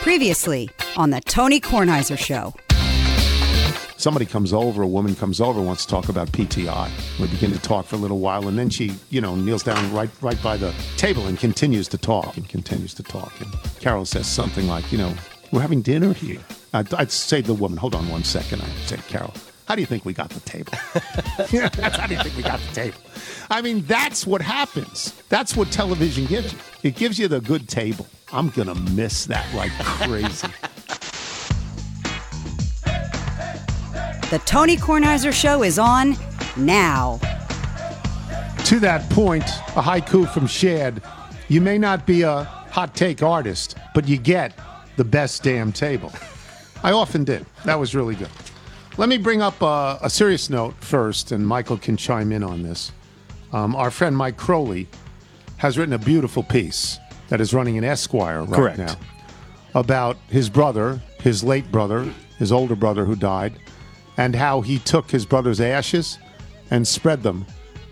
Previously on the Tony Kornheiser Show. somebody comes over, a woman comes over, wants to talk about PTI. We begin to talk for a little while, and then she, you know, kneels down right, right by the table and continues to talk and continues to talk. And Carol says something like, you know, we're having dinner here. I'd, I'd say to the woman, hold on one second. I'd say, Carol, how do you think we got the table? How do you think we got the table? I mean, that's what happens. That's what television gives you. It gives you the good table. I'm gonna miss that like crazy. The Tony Kornheiser Show is on now. To that point, a haiku from Shad. You may not be a hot take artist, but you get the best damn table. I often did. That was really good. Let me bring up a, a serious note first, and Michael can chime in on this. Um, our friend Mike Crowley has written a beautiful piece that is running in Esquire right Correct. now about his brother, his late brother, his older brother who died, and how he took his brother's ashes and spread them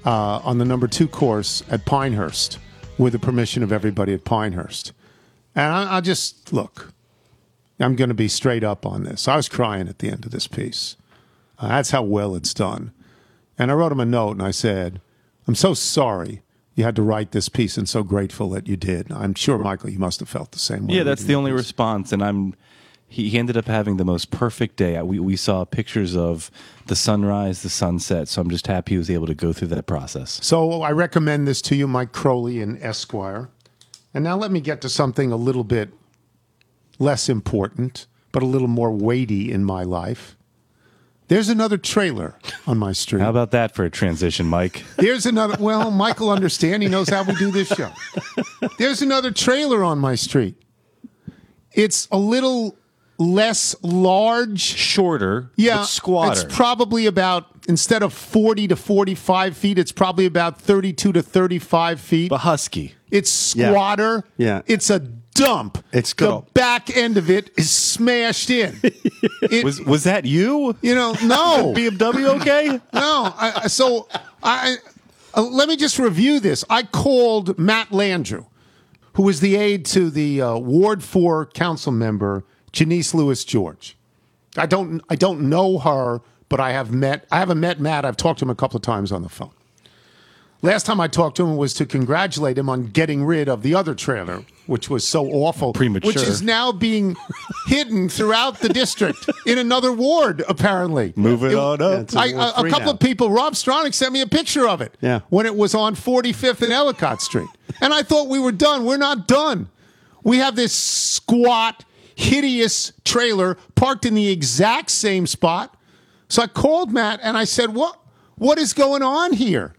uh, on the number two course at Pinehurst with the permission of everybody at Pinehurst. And I, I just look, I'm going to be straight up on this. I was crying at the end of this piece. Uh, that's how well it's done. And I wrote him a note and I said, I'm so sorry you had to write this piece and so grateful that you did. I'm sure, Michael, you must have felt the same way. Yeah, that's the only piece. response, and I'm. He, ended up having the most perfect day. We we saw pictures of the sunrise, the sunset. So I'm just happy he was able to go through that process. So I recommend this to you, Mike Crowley in Esquire. And now let me get to something a little bit less important, but a little more weighty in my life. There's another trailer on my street. How about that for a transition, Mike? There's another. Well, Michael understand. He knows how we do this show. There's another trailer on my street. It's a little less large. Shorter, Yeah, but squatter. It's probably about instead of 40 to 45 feet, it's probably about 32 to 35 feet. but husky. It's Yeah. squatter. Yeah. It's a dump. It's the back end of it is smashed in. It- Was was that you? you know, no, BMW okay? no. I, I- so I, uh, let me just review this. I called Matt Landrew, who was the aide to the uh, Ward Four council member Janeese Lewis George. I don't, I don't know her, but I have met. I haven't met Matt. I've talked to him a couple of times on the phone. Last time I talked to him was to congratulate him on getting rid of the other trailer, which was so awful, Premature. which is now being hidden throughout the district in another ward. Apparently, Moving on up. it's a I, Ward a, a couple now. of people, Rob Stronach sent me a picture of it. Yeah. when it was on 45th and Ellicott Street, and I thought we were done. We're not done. We have this squat, hideous trailer parked in the exact same spot. So I called Matt and I said, "What? What is going on here?"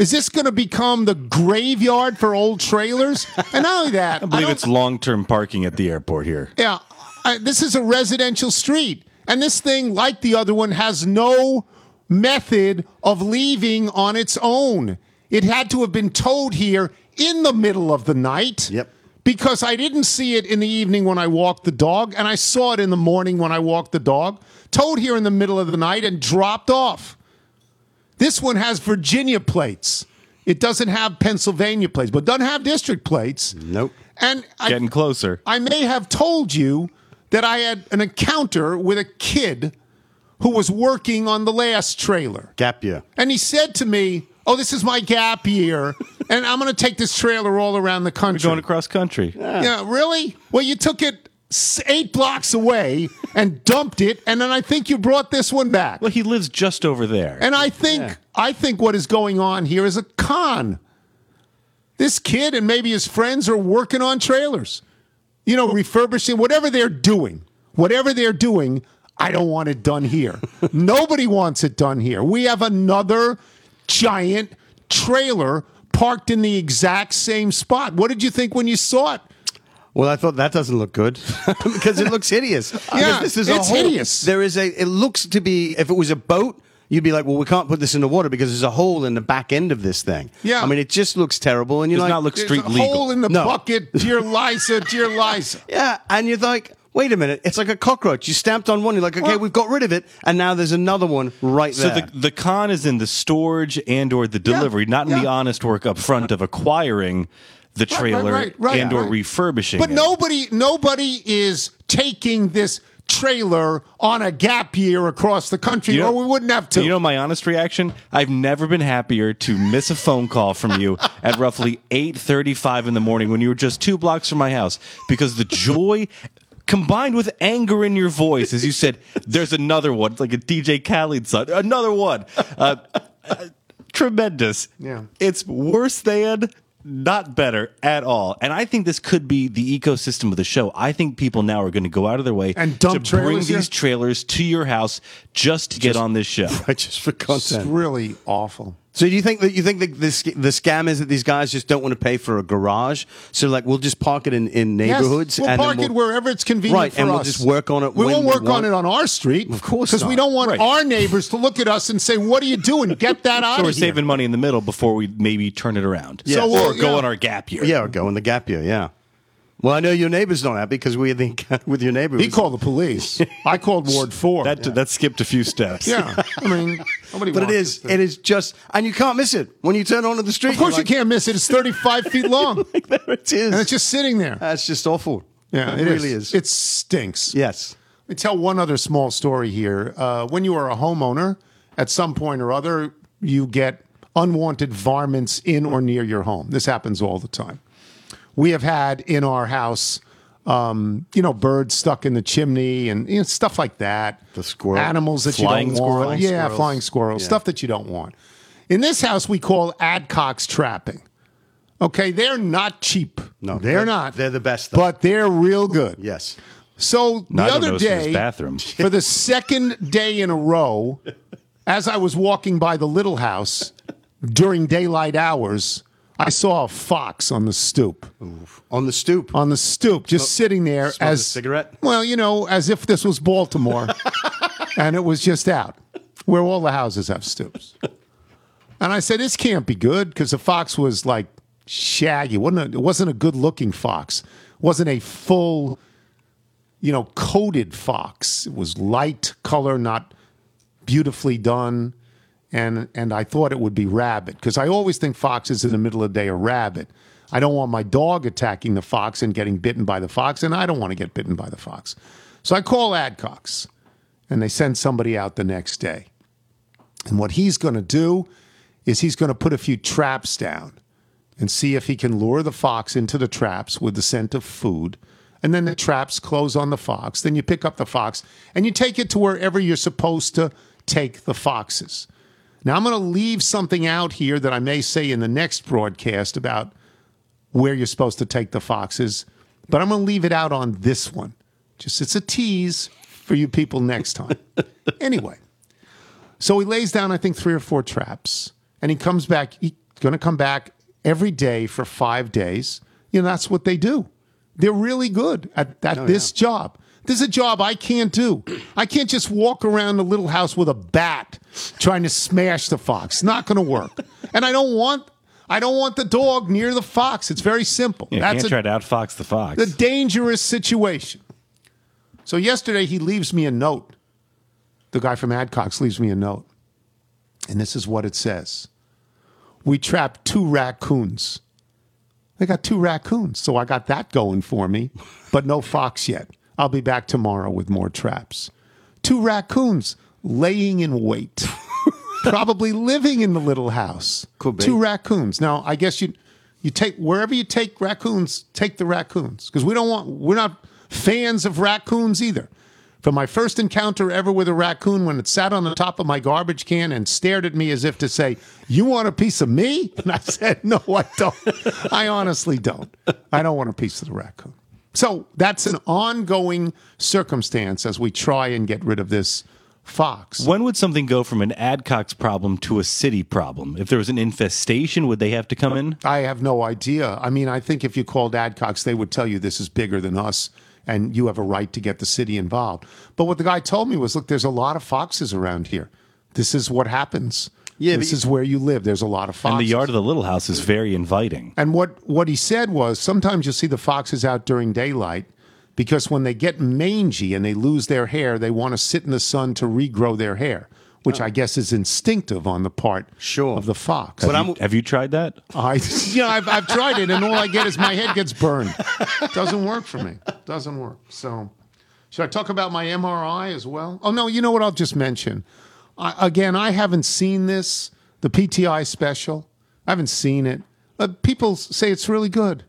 Is this going to become the graveyard for old trailers? And not only that, I believe don't- it's long term parking at the airport here. yeah, I, this is a residential street, and this thing, like the other one, has no method of leaving on its own. It had to have been towed here in the middle of the night. Yep. Because I didn't see it in the evening when I walked the dog, and I saw it in the morning when I walked the dog. Towed here in the middle of the night and dropped off. This one has Virginia plates. It doesn't have Pennsylvania plates, but doesn't have district plates. Nope. And I, Getting closer. I may have told you that I had an encounter with a kid who was working on the last trailer. Gap year. And he said to me, Oh, this is my gap year, and I'm going to take this trailer all around the country. Going across country. yeah, really? Well, you took it s- eight blocks away and dumped it, and then I think you brought this one back. Well, he lives just over there. And I think I think what is going on here is a con. This kid and maybe his friends are working on trailers. You know, refurbishing whatever they're doing. Whatever they're doing, I don't want it done here. Nobody wants it done here. We have another giant trailer parked in the exact same spot. What did you think when you saw it? Well, I thought that doesn't look good because it looks hideous. Yeah, this is a it's hole. hideous. There is a. It looks to be. If it was a boat, you'd be like, "Well, we can't put this in the water because there's a hole in the back end of this thing." Yeah. I mean, it just looks terrible, and you're Does like, not look street a legal. hole in the No. bucket. Dear Liza, dear Liza. yeah, and you're like. Wait a minute! It's like a cockroach. You stamped on one. You're like, okay, Well- we've got rid of it, and now there's another one right So there. So the the con is in the storage and or the delivery, not in the honest work up front of acquiring the Right, right, trailer right, right, and or refurbishing But it. nobody nobody is taking this trailer on a gap year across the country, You know- or we wouldn't have to. You know my honest reaction? I've never been happier to miss a phone call from you at roughly 8:35 in the morning when you were just 2 blocks from my house because the joy combined with anger in your voice as you said there's another one It's like a DJ Khaled song another one uh, uh, tremendous Yeah. it's worse than not better at all and i think this could be the ecosystem of the show i think people now are going to go out of their way And dump to bring trailers here? these trailers to your house just to get on this show Right, just for it's content. really awful. So do you think that you think that this the scam is that these guys just don't want to pay for a garage? So like we'll just park it in, in neighborhoods Yes, we'll and park it we'll, wherever it's convenient Right, and we'll just work on it. We won't we work on it on our street, Of course because we don't want Right. our neighbors to look at us and say, "What are you doing? Get that out So we're here." saving money in the middle before we maybe turn it around. Yeah. or So, uh, go yeah. on our gap year. yeah, or go in the gap year. Yeah. Well, I know your neighbors don't have because we think with your neighbor. He called the police. I called Ward Four. That that skipped a few steps. yeah, I mean, nobody. but it wants is this to- it is just and you can't miss it when you turn onto the street. Of course, you're you can't miss it. It's 35 feet long, like, there it is. and it's just sitting there. That's just awful. Yeah, it, really is. It stinks. yes. Let me tell one other small story here. Uh, when you are a homeowner, at some point or other, you get unwanted varmints in or near your home. This happens all the time. We have had in our house, um, you know, birds stuck in the chimney and you know, stuff like that. The squirrel. Animals that Flying you don't want. squirrels? Yeah, Squirrels. flying squirrels. Yeah. Stuff that you don't want. In this house, we call adcox trapping. Okay, they're not cheap. No, they're not. They're the best. Though. But they're real good. yes. So the Nigel other knows from his day, bathroom. for the second day in a row, as I was walking by the little house during daylight hours, I saw a fox on the stoop. On the stoop. On the stoop, just sitting there as cigarette? Well, you know, as if this was Baltimore, and it was just out where all the houses have stoops. And I said, "This can't be good," because the fox was like shaggy. It wasn't a, it wasn't a good looking fox. It wasn't a full, you know, coated fox. It was light color, not beautifully done. And and I thought it would be rabbit because I always think foxes in the middle of the day are rabbit. I don't want my dog attacking the fox and getting bitten by the fox, and I don't want to get bitten by the fox. So I call Adcox, and they send somebody out the next day. And what he's going to do is he's going to put a few traps down and see if he can lure the fox into the traps with the scent of food. And then the traps close on the fox. Then you pick up the fox and you take it to wherever you're supposed to take the foxes. Now, I'm going to leave something out here that I may say in the next broadcast about where you're supposed to take the foxes, but I'm going to leave it out on this one. Just it's a tease for you people next time. anyway, so he lays down, I think, three or four traps, and he comes back. He's going to come back every day for five days. You know, that's what they do. They're really good at, at oh, this job. This is a job I can't do. I can't just walk around the little house with a bat trying to smash the fox. Not going to work. And I don't want. I don't want the dog near the fox. It's very simple. You That's can't a, try to outfox the fox. the dangerous situation. So yesterday he leaves me a note. The guy from Adcox leaves me a note. And this is what it says. We trapped two raccoons. They got two raccoons. So I got that going for me, but no fox yet. I'll be back tomorrow with more traps. Two raccoons laying in wait. Probably living in the little house. Could be. Two raccoons. Now, I guess you you take wherever you take raccoons, take the raccoons because we don't want we're not fans of raccoons either. From my first encounter ever with a raccoon, when it sat on the top of my garbage can and stared at me as if to say, "You want a piece of me?" and I said, "No, I don't. I honestly don't. I don't want a piece of the raccoon." So that's an ongoing circumstance as we try and get rid of this fox. when would something go from an Adcox problem to a city problem? If there was an infestation, would they have to come in? I have no idea. I mean, I think if you called Adcox, they would tell you this is bigger than us and you have a right to get the city involved. But what the guy told me was look, there's a lot of foxes around here. This is what happens. Yeah, this is where you live. There's a lot of foxes. And the yard of the little house is very inviting. And what, what he said was sometimes you'll see the foxes out during daylight because when they get mangy and they lose their hair, they want to sit in the sun to regrow their hair. which uh. I guess is instinctive on the part Sure. of the fox. But have, I'm- you, have you tried that? I yeah, I've, I've tried it, and all I get is my head gets burned. Doesn't work for me. Doesn't work. So, should I talk about my MRI as well? Oh no, you know what? I'll just mention. I, again, I haven't seen this, the PTI special. I haven't seen it. Uh, people say it's really good.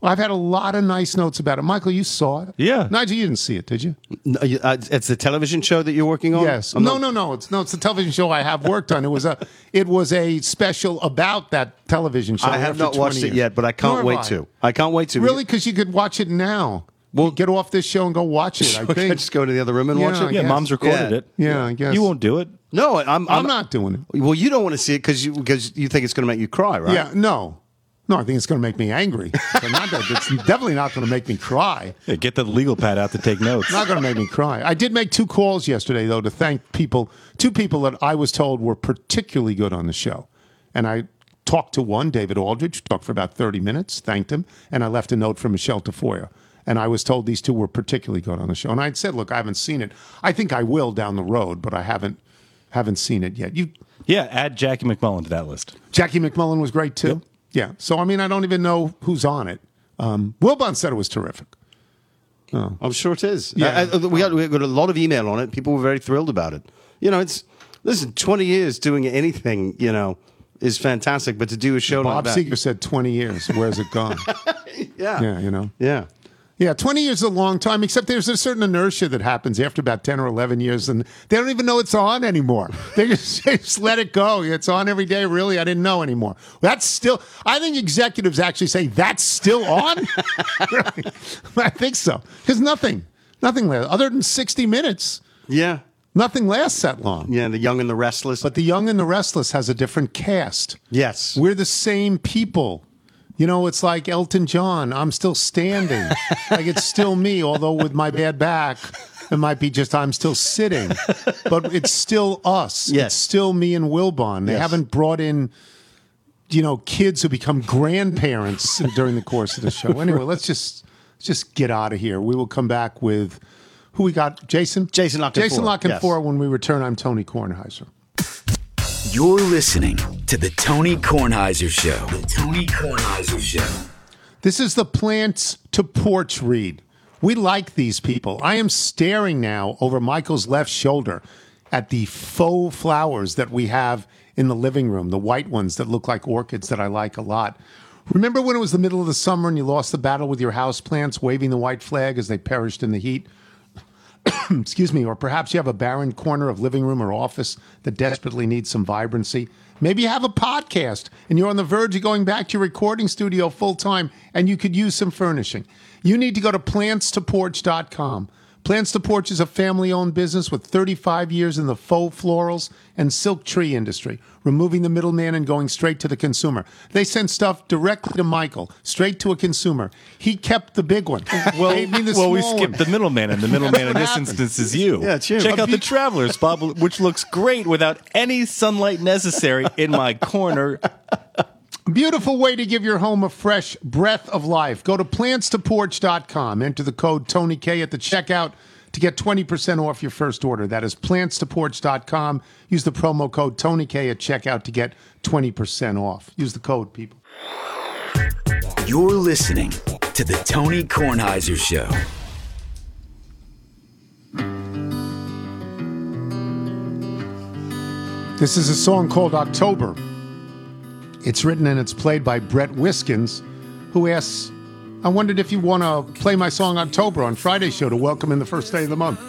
Well, I've had a lot of nice notes about it. Michael, you saw it? Yeah. Nigel, you didn't see it, did you? No, uh, it's the television show that you're working on. Yes. I'm no, not- no, no. It's no. It's a television show I have worked on. It was a. It was a special about that television show. I have not watched 20 it yet, but I can't have wait I. to. I can't wait to. Really, because you could watch it now. Well- Well, get off this show and go watch it. I I think. just go to the other room and Yeah, watch it? I Yeah, guess. mom's recorded Yeah. it. Yeah, I guess. You won't do it. No, I'm, I'm, I'm not doing it. Well, you don't want to see it because you because you think it's going to make you cry, right? Yeah, no, no. I think it's going to make me angry. But not that. It's definitely not going to make me cry. Yeah, get the legal pad out to take notes. Not going to make me cry. I did make two calls yesterday though to thank people. Two people that I was told were particularly good on the show, and I talked to one, David Aldridge, talked for about thirty minutes, thanked him, and I left a note for Michelle Tafoya. And I was told these two were particularly good on the show. And I said, "Look, I haven't seen it. I think I will down the road, but I haven't haven't seen it yet." You Yeah, add Jackie MacMullan to that list. Jackie MacMullan was great too. Yeah. So I mean, I don't even know who's on it. Um, Wilbon said it was terrific. I'm sure it is. Yeah. I- I- we, got, we got a lot of email on it. People were very thrilled about it. You know, it's listen, 20 years doing anything, you know, is fantastic. But to do a show Bob like that, Bob Seger said 20 years. Where's it gone? yeah, yeah, you know. yeah. Yeah, 20 years is a long time, except there's a certain inertia that happens after about 10 or 11 years, and they don't even know it's on anymore. They just, they just let it go. It's on every day. Really, I didn't know anymore. That's still, I think executives actually say, that's still on? Really? I think so. Because nothing, nothing lasts, other than 60 minutes, Yeah. nothing lasts that long. Yeah, the young and the restless. But The Young and the Restless has a different cast. yes. We're the same people. You know, it's like Elton John. I'm still standing. like it's still me, although with my bad back, it might be just I'm still sitting. But it's still us. Yes. It's still me and Wilbon. They Yes. haven't brought in, you know, kids who become grandparents during the course of the show. Anyway, let's just let's just get out of here. We will come back with who we got. Jason. Jason La Canfora, Jason La Canfora. yes. When we return, I'm Tony Kornheiser. You're listening to the Tony Kornheiser Show. The Tony Kornheiser Show. This is the plants to porch read. We like these people. I am staring now over Michael's left shoulder at the faux flowers that we have in the living room, the white ones that look like orchids that I like a lot. Remember when it was the middle of the summer and you lost the battle with your house plants, waving the white flag as they perished in the heat? excuse me, or perhaps you have a barren corner of living room or office that desperately needs some vibrancy. Maybe you have a podcast and you're on the verge of going back to your recording studio full time and you could use some furnishing. You need to go to plantstoporch.com. Plants to Porch is a family owned business with 35 years in the faux florals and silk tree industry, removing the middleman and going straight to the consumer. They send stuff directly to Michael, straight to a consumer. He kept the big one. Well, Gave me the well, we skipped one. the middleman, and the middleman in this instance is you. Yeah, it's you. Check A out the Travelers Palm, which looks great without any sunlight necessary in my corner. Beautiful way to give your home a fresh breath of life. Go to plantstoporch.com. Enter the code Tony K at the checkout to get 20% off your first order. That is plantstoporch.com. Use the promo code Tony K at checkout to get 20% off. Use the code, people. You're listening to the Tony Kornheiser Show. This is a song called October. It's written and it's played by Brett Wiskins, who asks, I wondered if you want to play my song October on Friday's show to welcome in the first day of the month.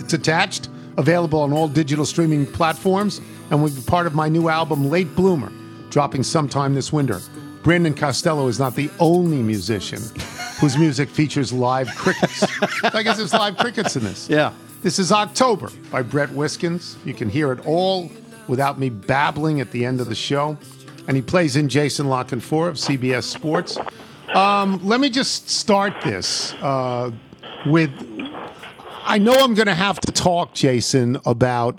It's attached, available on all digital streaming platforms, and will be part of my new album, Late Bloomer, dropping sometime this winter. Brandon Costello is not the only musician whose music features live crickets. I guess there's live crickets in this. Yeah. This is October by Brett Wiskins. You can hear it all without me babbling at the end of the show. And he plays in Jason La Canfora of CBS Sports. Um, let me just start this uh, with I know I'm going to have to talk, Jason, about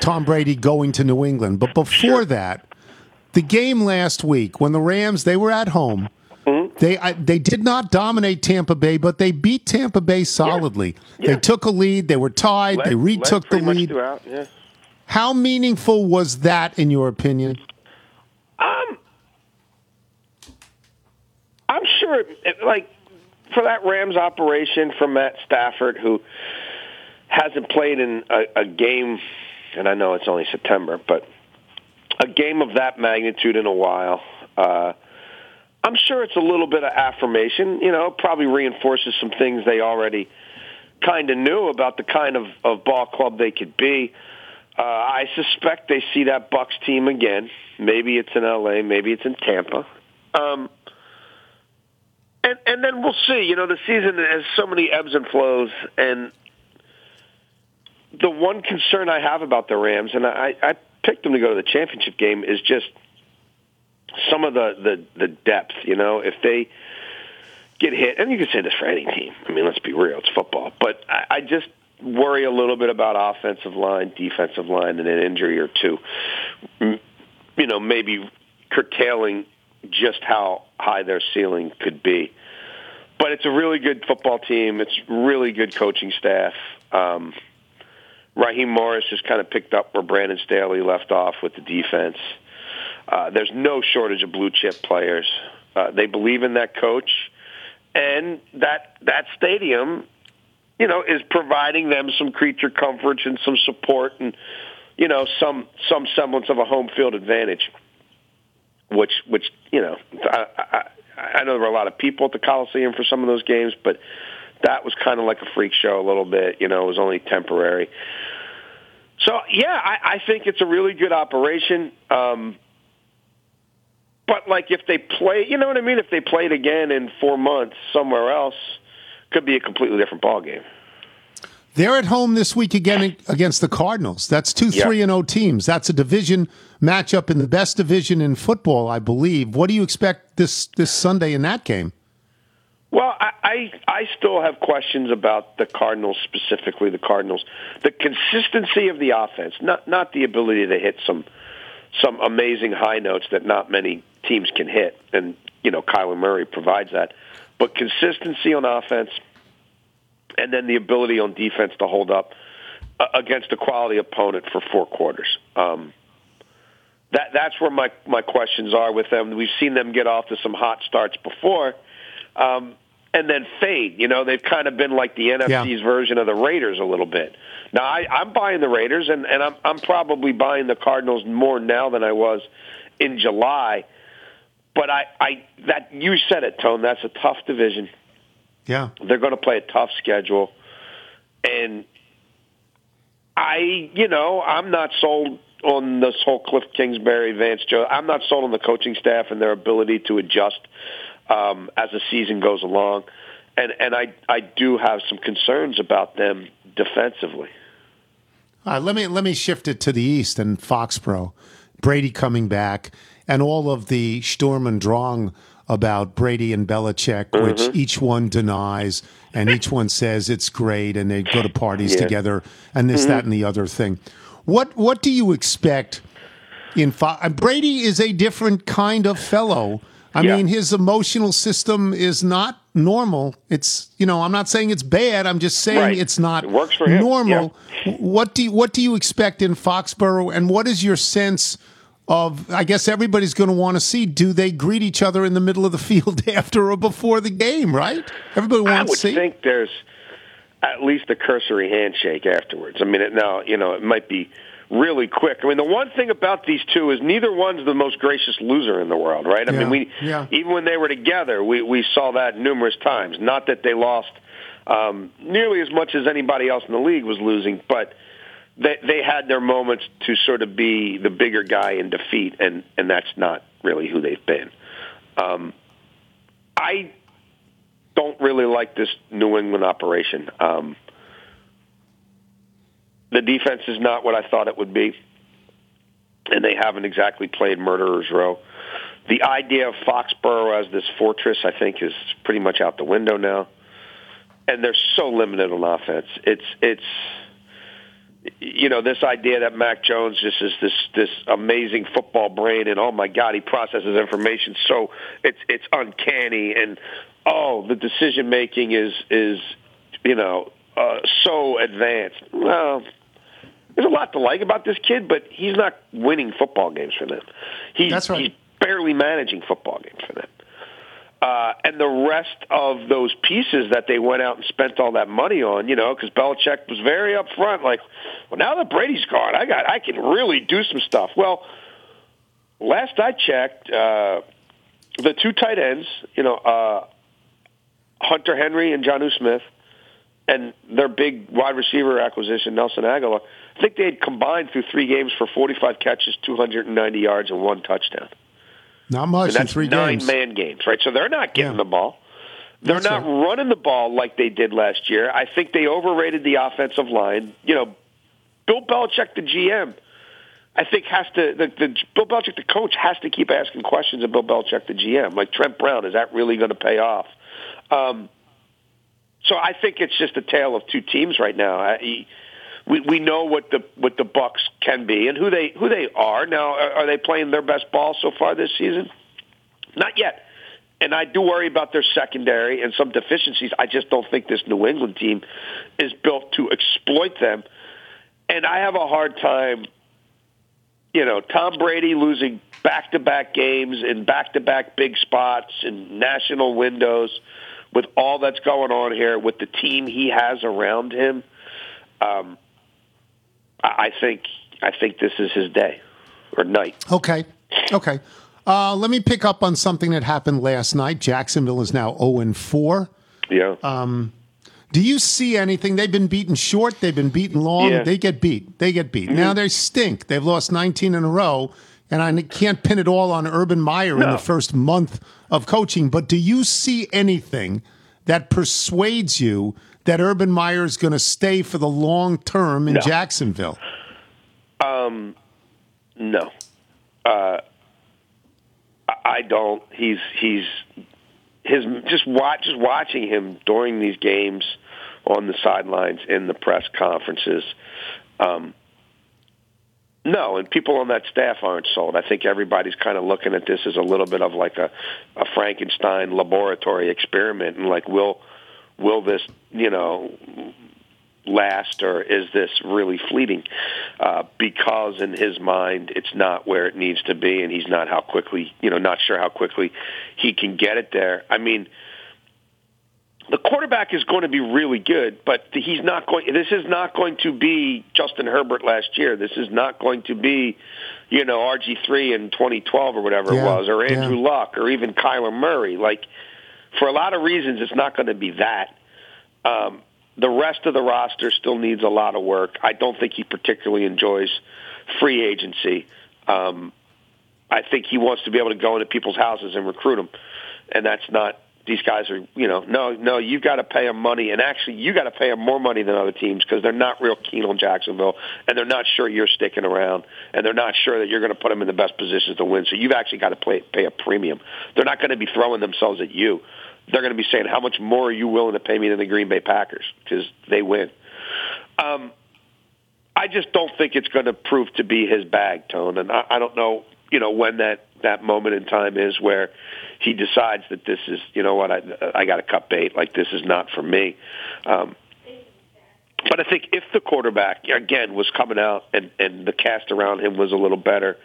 Tom Brady going to New England. But before that, the game last week when the Rams they were at home, they I, they did not dominate Tampa Bay, but they beat Tampa Bay solidly. They Yeah. took a lead. They were tied. they retook the lead. yeah. How meaningful was that, in your opinion? It, like, for that Rams operation from Matt Stafford, who hasn't played in a, a game, and I know it's only September, but a game of that magnitude in a while. Uh, I'm sure it's a little bit of affirmation. You know, probably reinforces some things they already kind of knew about the kind of, of ball club they could be. Uh, I suspect they see that Bucks team again. Maybe it's in L.A. Maybe it's in Tampa. Um, and and then we'll see. You know, the season has so many ebbs and flows, and the one concern I have about the Rams, and I, I picked them to go to the championship game, is just some of the the the depth. You know, if they get hit, and you can say this for any team. I mean, let's be real, it's football. But I, I just worry a little bit about offensive line, defensive line, and an injury or two. You know, maybe curtailing just how high their ceiling could be. But it's a really good football team. It's really good coaching staff. Um, Raheem Morris has kind of picked up where Brandon Staley left off with the defense. Uh, there's no shortage of blue chip players. Uh, they believe in that coach, and that that stadium, you know, is providing them some creature comforts and some support and you know some some semblance of a home field advantage which which you know I, I, I know there were a lot of people at the Coliseum for some of those games, but that was kind of like a freak show a little bit. You know, it was only temporary. So yeah, I, I think it's a really good operation. Um, but like if they play, you know what I mean? If they played again in four months somewhere else, could be a completely different ball game. They're at home this week again against the Cardinals. That's two three and O teams. That's a division matchup in the best division in football, I believe. What do you expect this this Sunday in that game? Well, I, I I still have questions about the Cardinals specifically. The Cardinals, the consistency of the offense, not not the ability to hit some some amazing high notes that not many teams can hit, and you know Kyler Murray provides that. But consistency on offense, and then the ability on defense to hold up uh, against a quality opponent for four quarters. Um, that that's where my my questions are with them. We've seen them get off to some hot starts before, um, and then fade. You know, they've kind of been like the NFC's version of the Raiders a little bit. Now I, I'm buying the Raiders, and, and I'm I'm probably buying the Cardinals more now than I was in July. But I, I that you said it, Tone. That's a tough division. Yeah. They're going to play a tough schedule, and I, you know, I'm not sold on this whole Cliff Kingsbury, Vance Joe. I'm not sold on the coaching staff and their ability to adjust um, as the season goes along, and and I I do have some concerns about them defensively. Right, let me let me shift it to the east and Foxborough. Brady coming back and all of the Sturm and Drang about Brady and Belichick, which each one denies and each one says it's great and they go to parties Yeah. together and this, that, and the other thing. What what do you expect in Fo- uh, Brady is a different kind of fellow. I Yeah. mean, his emotional system is not normal. It's you know, I'm not saying it's bad. I'm just saying Right. it's not It works for him, normal. What do you, what do you expect in Foxborough, and what is your sense of? I guess everybody's going to want to see. Do they greet each other in the middle of the field after or before the game? Right? Everybody wants to see. I would think there's at least a cursory handshake afterwards. I mean, it, now you know it might be really quick. I mean, the one thing about these two is neither one's the most gracious loser in the world, right? I Yeah, mean, we yeah. even when they were together, we we saw that numerous times. Not that they lost um, nearly as much as anybody else in the league was losing, but they they had their moments to sort of be the bigger guy in defeat, and and that's not really who they've been. Um, I don't really like this New England operation. Um, the defense is not what I thought it would be, and they haven't exactly played murderers row. The idea of Foxborough as this fortress, I think, is pretty much out the window now. And they're so limited on offense. It's it's you know this idea that Mac Jones just is this this amazing football brain, and oh my God, he processes information so it's it's uncanny, and oh the decision making is is you know uh, so advanced. Well, there's a lot to like about this kid, but he's not winning football games for them. He's, That's right. he's barely managing football games for them. Uh, and the rest of those pieces that they went out and spent all that money on, you know, because Belichick was very upfront, like, well, now that Brady's gone, I got, I can really do some stuff. Well, last I checked, uh, the two tight ends, you know, uh, Hunter Henry and Jonnu Smith, and their big wide receiver acquisition, Nelson Agholor, I think they had combined through three games for 45 catches, 290 yards, and one touchdown. Not much that's three nine games. man games, right? So they're not getting Yeah. the ball. They're That's not right. running the ball like they did last year. I think they overrated the offensive line. You know, Bill Belichick, the GM, I think has to the, the Bill Belichick, the coach, has to keep asking questions of Bill Belichick, the GM. Like Trent Brown, is that really going to pay off? Um, so I think it's just a tale of two teams right now. I, we we know what the what the Bucks can be and who they who they are. Now, are, are they playing their best ball so far this season? Not yet. And I do worry about their secondary and some deficiencies. I just don't think this New England team is built to exploit them. And I have a hard time, you know, Tom Brady losing back to back games in back to back big spots in national windows with all that's going on here with the team he has around him. Um, I think I think this is his day or night. Okay. Okay. Uh, let me pick up on something that happened last night. Jacksonville is now 0 and 4. Yeah. Do you see anything? They've been beaten short. They've been beaten long. Yeah. Mm-hmm. They get beat. They get beat. Now they stink. They've lost 19 in a row. And I can't pin it all on Urban Meyer in the first month of coaching. But do you see anything that persuades you that Urban Meyer is going to stay for the long term in No. Jacksonville? No, uh, I- I don't. He's he's his just watch just watching him during these games on the sidelines in the press conferences. Um, no, and people on that staff aren't sold. I think everybody's kind of looking at this as a little bit of like a, a Frankenstein laboratory experiment, and like, will will this you know last or is this really fleeting? Uh, because in his mind, it's not where it needs to be, and he's not how quickly, you know, not sure how quickly he can get it there. I mean, the quarterback is going to be really good, but he's not going. This is not going to be Justin Herbert last year. This is not going to be, you know, RG three in 2012 or whatever Yeah, it was, or yeah. Andrew Luck, or even Kyler Murray. Like, for a lot of reasons, it's not going to be that. Um, the rest of the roster still needs a lot of work. I don't think he particularly enjoys free agency. Um, I think he wants to be able to go into people's houses and recruit them, and that's not. These guys are, you know, no, no. You've got to pay them money, and actually, you got to pay them more money than other teams because they're not real keen on Jacksonville, and they're not sure you're sticking around, and they're not sure that you're going to put them in the best positions to win. So you've actually got to pay, pay a premium. They're not going to be throwing themselves at you. They're going to be saying, "How much more are you willing to pay me than the Green Bay Packers?" Because they win. Um, I just don't think it's going to prove to be his bag, Tone, and I, I don't know, you know, when that that moment in time is where he decides that this is, you know what, I I got to cut bait. Like this is not for me. Um, but I think if the quarterback again was coming out and and the cast around him was a little better,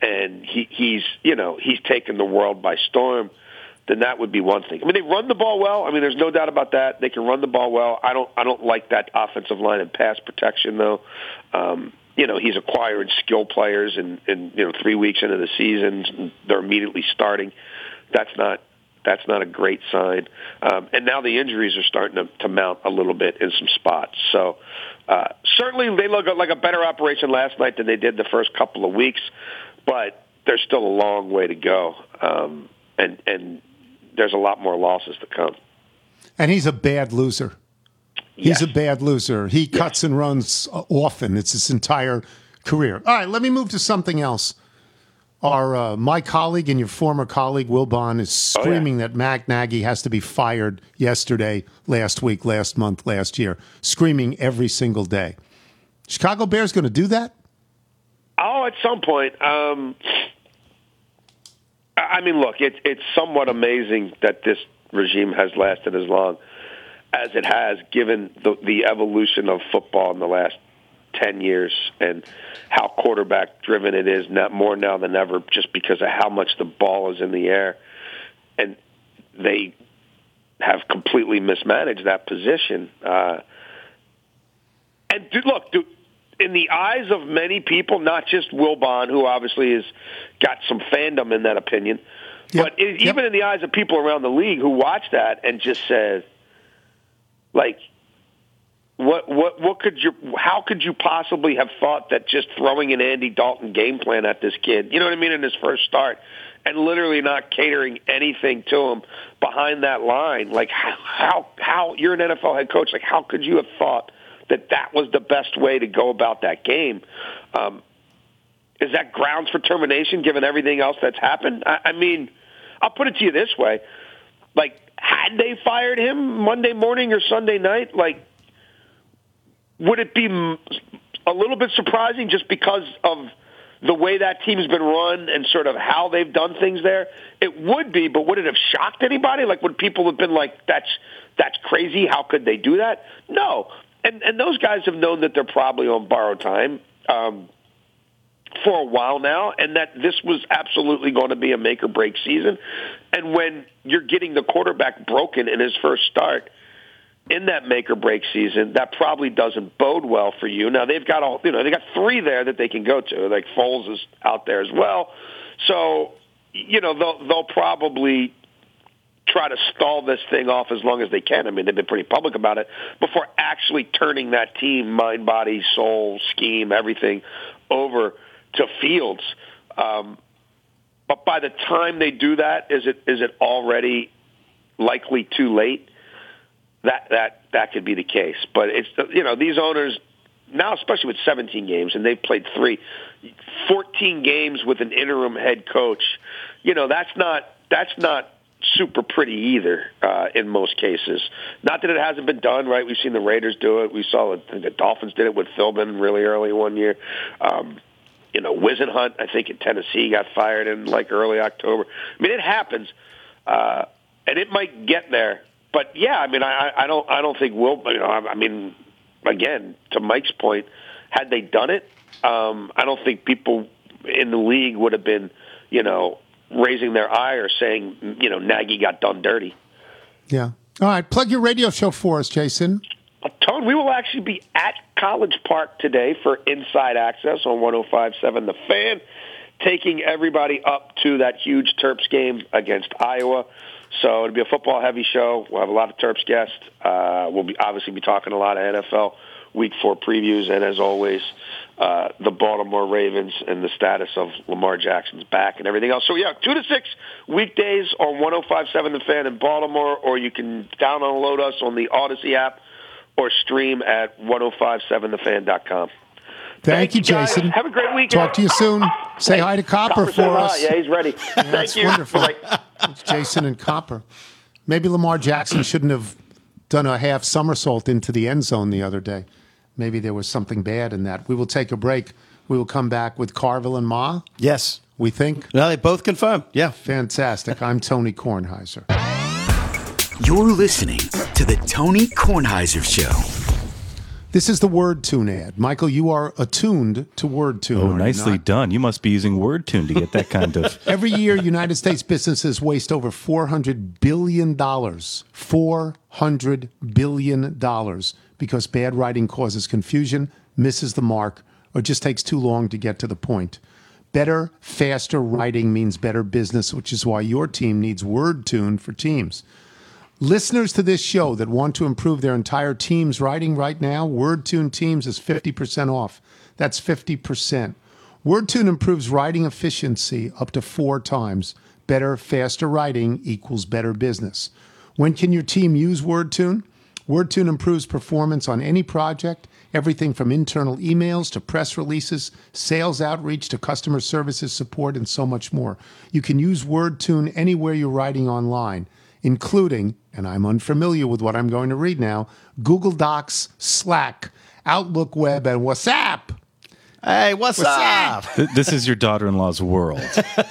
and he he's you know he's taken the world by storm, then that would be one thing. I mean, they run the ball well. I mean, there's no doubt about that. They can run the ball well. I don't I don't like that offensive line and pass protection though. Um, you know, he's acquired skill players, and and you know, three weeks into the season, they're immediately starting. That's not that's not a great sign. Um, and now the injuries are starting to, to mount a little bit in some spots. So uh, certainly they look like a better operation last night than they did the first couple of weeks, but there's still a long way to go, um, and and there's a lot more losses to come. And he's a bad loser. He's Yes. a bad loser. He cuts and runs uh, often. It's his entire career. All right, let me move to something else. Our uh, my colleague and your former colleague Wilbon is Oh, yeah. screaming that Matt Nagy has to be fired yesterday, last week, last month, last year, screaming every single day. Chicago Bears going to do that? Oh, at some point. Um, I I mean, look, it's it's somewhat amazing that this regime has lasted as long as it has, given the, the evolution of football in the last ten years, and how quarterback driven it is not more now than ever, just because of how much the ball is in the air, and they have completely mismanaged that position. Uh, and dude, look, dude, in the eyes of many people, not just Wilbon, who obviously has got some fandom in that opinion, Yep. but it, Yep. even in the eyes of people around the league who watch that and just says, like, what what what could you how could you possibly have thought that just throwing an Andy Dalton game plan at this kid, you know what I mean, in his first start, and literally not catering anything to him behind that line, like how how, how you're an NFL head coach, like how could you have thought that that was the best way to go about that game? Um, is that grounds for termination given everything else that's happened? I, I mean, I'll put it to you this way: like, had they fired him Monday morning or Sunday night, like, would it be a little bit surprising just because of the way that team's been run and sort of how they've done things there? It would be, but would it have shocked anybody? Like, would people have been like, "That's that's crazy. How could they do that?" No, and and those guys have known that they're probably on borrowed time. Um, for a while now, and that this was absolutely going to be a make or break season. And when you're getting the quarterback broken in his first start in that make or break season, that probably doesn't bode well for you. Now they've got all you know, they got three there that they can go to. Like Foles is out there as well, so you know they'll they'll probably try to stall this thing off as long as they can. I mean, they've been pretty public about it before actually turning that team, mind, body, soul, scheme, everything over to Fields. Um, but by the time they do that, is it is it already likely too late? That that that could be the case. But it's you know these owners now, especially with 17 games, and they've played three, 14 games with an interim head coach. You know that's not that's not super pretty either uh, in most cases. Not that it hasn't been done, right? We've seen the Raiders do it. We saw it, the Dolphins did it with Philbin really early one year. Um, you know, Whisenhunt, I think in Tennessee, got fired in like early October. I mean, it happens, uh, and it might get there. But yeah, I mean, I, I don't, I don't think we'll. You know, I, I mean, again, to Mike's point, had they done it, um, I don't think people in the league would have been, you know, raising their eye or saying, you know, Nagy got done dirty. Yeah. All right. Plug your radio show for us, Jason. Tone, we will actually be at College Park today for Inside Access on 105.7 The Fan, taking everybody up to that huge Terps game against Iowa. So it'll be a football-heavy show. We'll have a lot of Terps guests. Uh, we'll be obviously be talking a lot of NFL Week Four previews, and as always, uh, the Baltimore Ravens and the status of Lamar Jackson's back and everything else. So yeah, two to six weekdays on 105.7 The Fan in Baltimore, or you can download us on the Audacy app or stream at 1057thefan.com. Thank, you, guys. Jason. Have a great weekend. Talk to you soon. Say Hey, hi to Copper, said for hi. us. Yeah, he's ready. Thank That's you. wonderful. It's Jason and Copper. Maybe Lamar Jackson shouldn't have done a half somersault into the end zone the other day. Maybe there was something bad in that. We will take a break. We will come back with Carville and Ma. Yes. We think No, they both confirmed. Yeah. fantastic. I'm Tony Kornheiser. You're listening to the Tony Kornheiser Show. This is the Word Tune ad. Michael, you are attuned to Word Tune. Oh, are you nicely not? done. You must be using Word Tune to get that kind of. Every year, United States businesses waste over $400 billion. $400 billion because bad writing causes confusion, misses the mark, or just takes too long to get to the point. Better, faster writing means better business, which is why your team needs Word Tune for Teams. Listeners to this show that want to improve their entire team's writing right now, WordTune Teams is 50% off. That's 50%. WordTune improves writing efficiency up to four times. Better, faster writing equals better business. When can your team use WordTune? WordTune improves performance on any project, everything from internal emails to press releases, sales outreach to customer services support, and so much more. You can use WordTune anywhere you're writing online, including, and I'm unfamiliar with what I'm going to read now, Google Docs, Slack, Outlook Web, and WhatsApp. Hey, what's, up? Th- this is your daughter-in-law's world.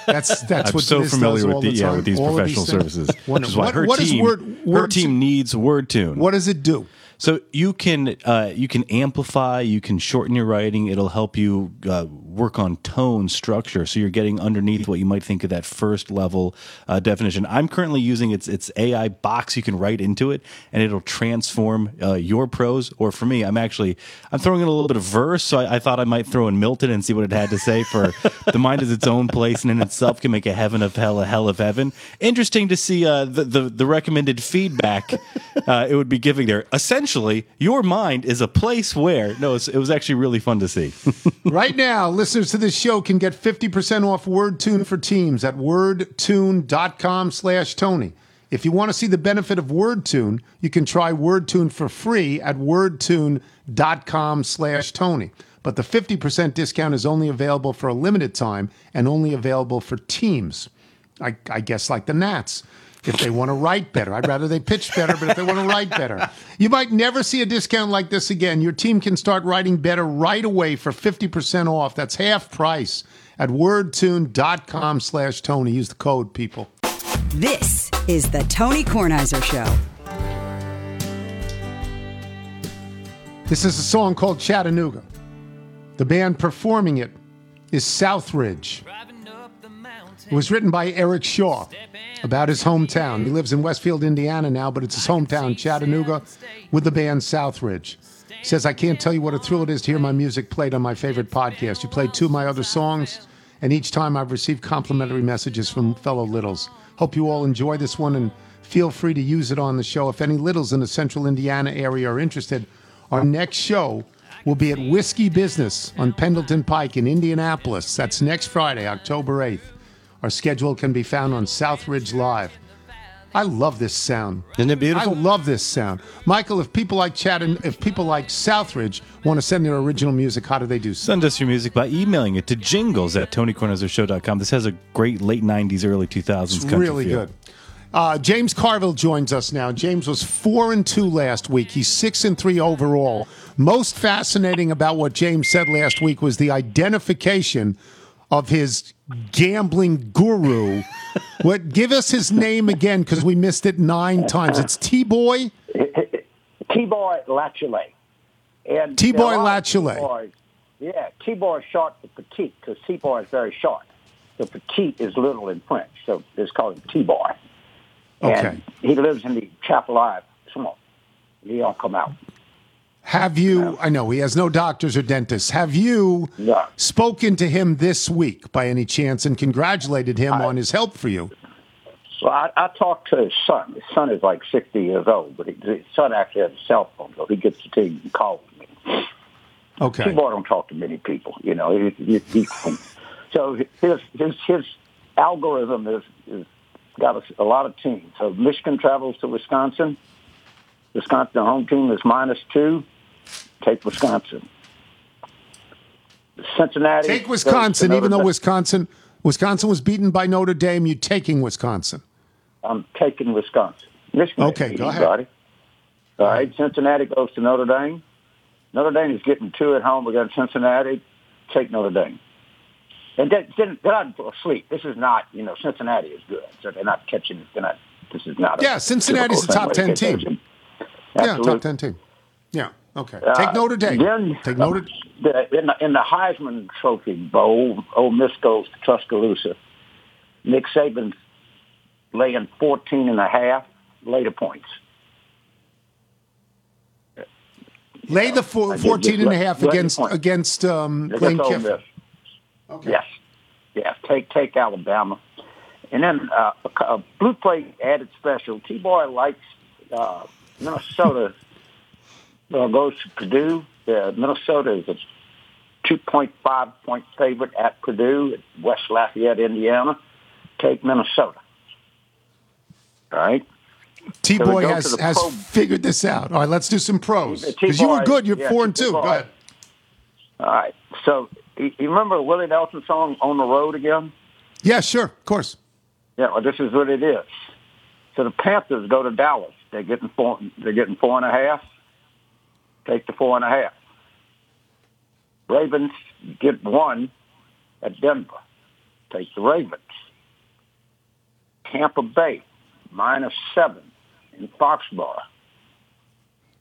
That's that's I'm what so this familiar does with all the, the yeah with these All professional things. services, which Wonder- is why what- her what is team Word- her Word- team needs WordTune. What does it do? So you can uh, you can amplify, you can shorten your writing. It'll help you uh, work on tone, structure. So you're getting underneath what you might think of that first level uh, definition. I'm currently using its its AI box. You can write into it, and it'll transform uh, your prose. Or for me, I'm actually I'm throwing in a little bit of verse. So I, I thought I might throw in Milton and see what it had to say. For the mind is its own place, and in itself can make a heaven of hell, a hell of heaven. Interesting to see uh, the, the the recommended feedback uh, it would be giving there. Essentially, your mind is a place where. No, it's, it was actually really fun to see. right now, listeners to this show can get 50% off WordTune for Teams at wordtune.com slash Tony. If you want to see the benefit of WordTune, you can try WordTune for free at wordtune.com slash Tony. But the 50% discount is only available for a limited time and only available for teams. I, I guess like the Nats if they want to write better. I'd rather they pitch better, but if they want to write better. You might never see a discount like this again. Your team can start writing better right away for 50% off. That's half price at wordtune.com slash Tony. Use the code, people. This is the Tony Kornheiser Show. This is a song called Chattanooga. The band performing it is Southridge. It was written by Eric Shaw about his hometown. He lives in Westfield, Indiana now, but it's his hometown, Chattanooga, with the band Southridge. He says, I can't tell you what a thrill it is to hear my music played on my favorite podcast. You played two of my other songs, and each time I've received complimentary messages from fellow Littles. Hope you all enjoy this one and feel free to use it on the show. If any Littles in the central Indiana area are interested, our next show will be at Whiskey Business on Pendleton Pike in Indianapolis. That's next Friday, October 8th. Our schedule can be found on Southridge Live. I love this sound. Isn't it beautiful? I love this sound. Michael, if people like Chad and if people like Southridge want to send their original music, how do they do so? Send us your music by emailing it to jingles at tonykornheisershow.com. This has a great late 90s, early 2000s It's country really feel. good. Uh, James Carville joins us now. James was four and two last week. He's six and three overall. Most fascinating about what James said last week was the identification of his gambling guru. what? Give us his name again because we missed it nine times. It's T Boy. T-Boy Latchley. And T-Boy there are a lot of Latchley. Yeah, T-Boy is short for petite because T-Boy is very short. So petite is little in French, so it's called T-Boy. Okay. And he lives in the Chapel swamp. He don't come out. Have you? I know he has no doctors or dentists. Have you No. spoken to him this week by any chance and congratulated him on his help for you? So I, I talked to his son. His son is like 60 years old, but he, his son actually has a cell phone, so he gets to take and call me. Okay. T-Boy don't talk to many people, you know. He, he, he, so his his his algorithm is, is got a, a lot of teams. So Michigan travels to Wisconsin. Wisconsin, home team is minus two. Take Wisconsin. Cincinnati. Take Wisconsin, even though Dame. Wisconsin Wisconsin was beaten by Notre Dame. You taking Wisconsin? I'm taking Wisconsin. Michigan. Okay, go ahead. anybody. All right, Cincinnati goes to Notre Dame. Notre Dame is getting two at home against Cincinnati. Take Notre Dame. And they, they're not asleep. This is not, you know, Cincinnati is good, so they're not catching. They're not. This is not. Yeah, Cincinnati's a top 10 team. Yeah, top ten team. Yeah. Okay. Uh, Take Notre Dame. Then, Take Notre. the, in, the, in the Heisman Trophy Bowl, Ole Miss goes to Tuscaloosa. Nick Saban's laying 14 and a half later points. Lay the four, 14 and a half let- let me against against um, Lane Kiffin. Okay. Yes, yes. Take take Alabama, and then uh, a, a blue plate added special. T Boy likes uh, Minnesota. Uh, goes to Purdue. Uh, Minnesota is a two point five point favorite at Purdue at West Lafayette, Indiana. Take Minnesota. All right. T So Boy go has has pro- figured this out. All right, let's do some pros because you were good. You're yeah, four and two. Go ahead. All right. So you you remember Willie Nelson song "On the Road" again? Yeah, sure, of course. Yeah, well, this is what it is. So the Panthers go to Dallas. They're getting four. They're getting four and a half. Take the four and a half. Ravens get one at Denver. Take the Ravens. Tampa Bay minus seven in Foxborough.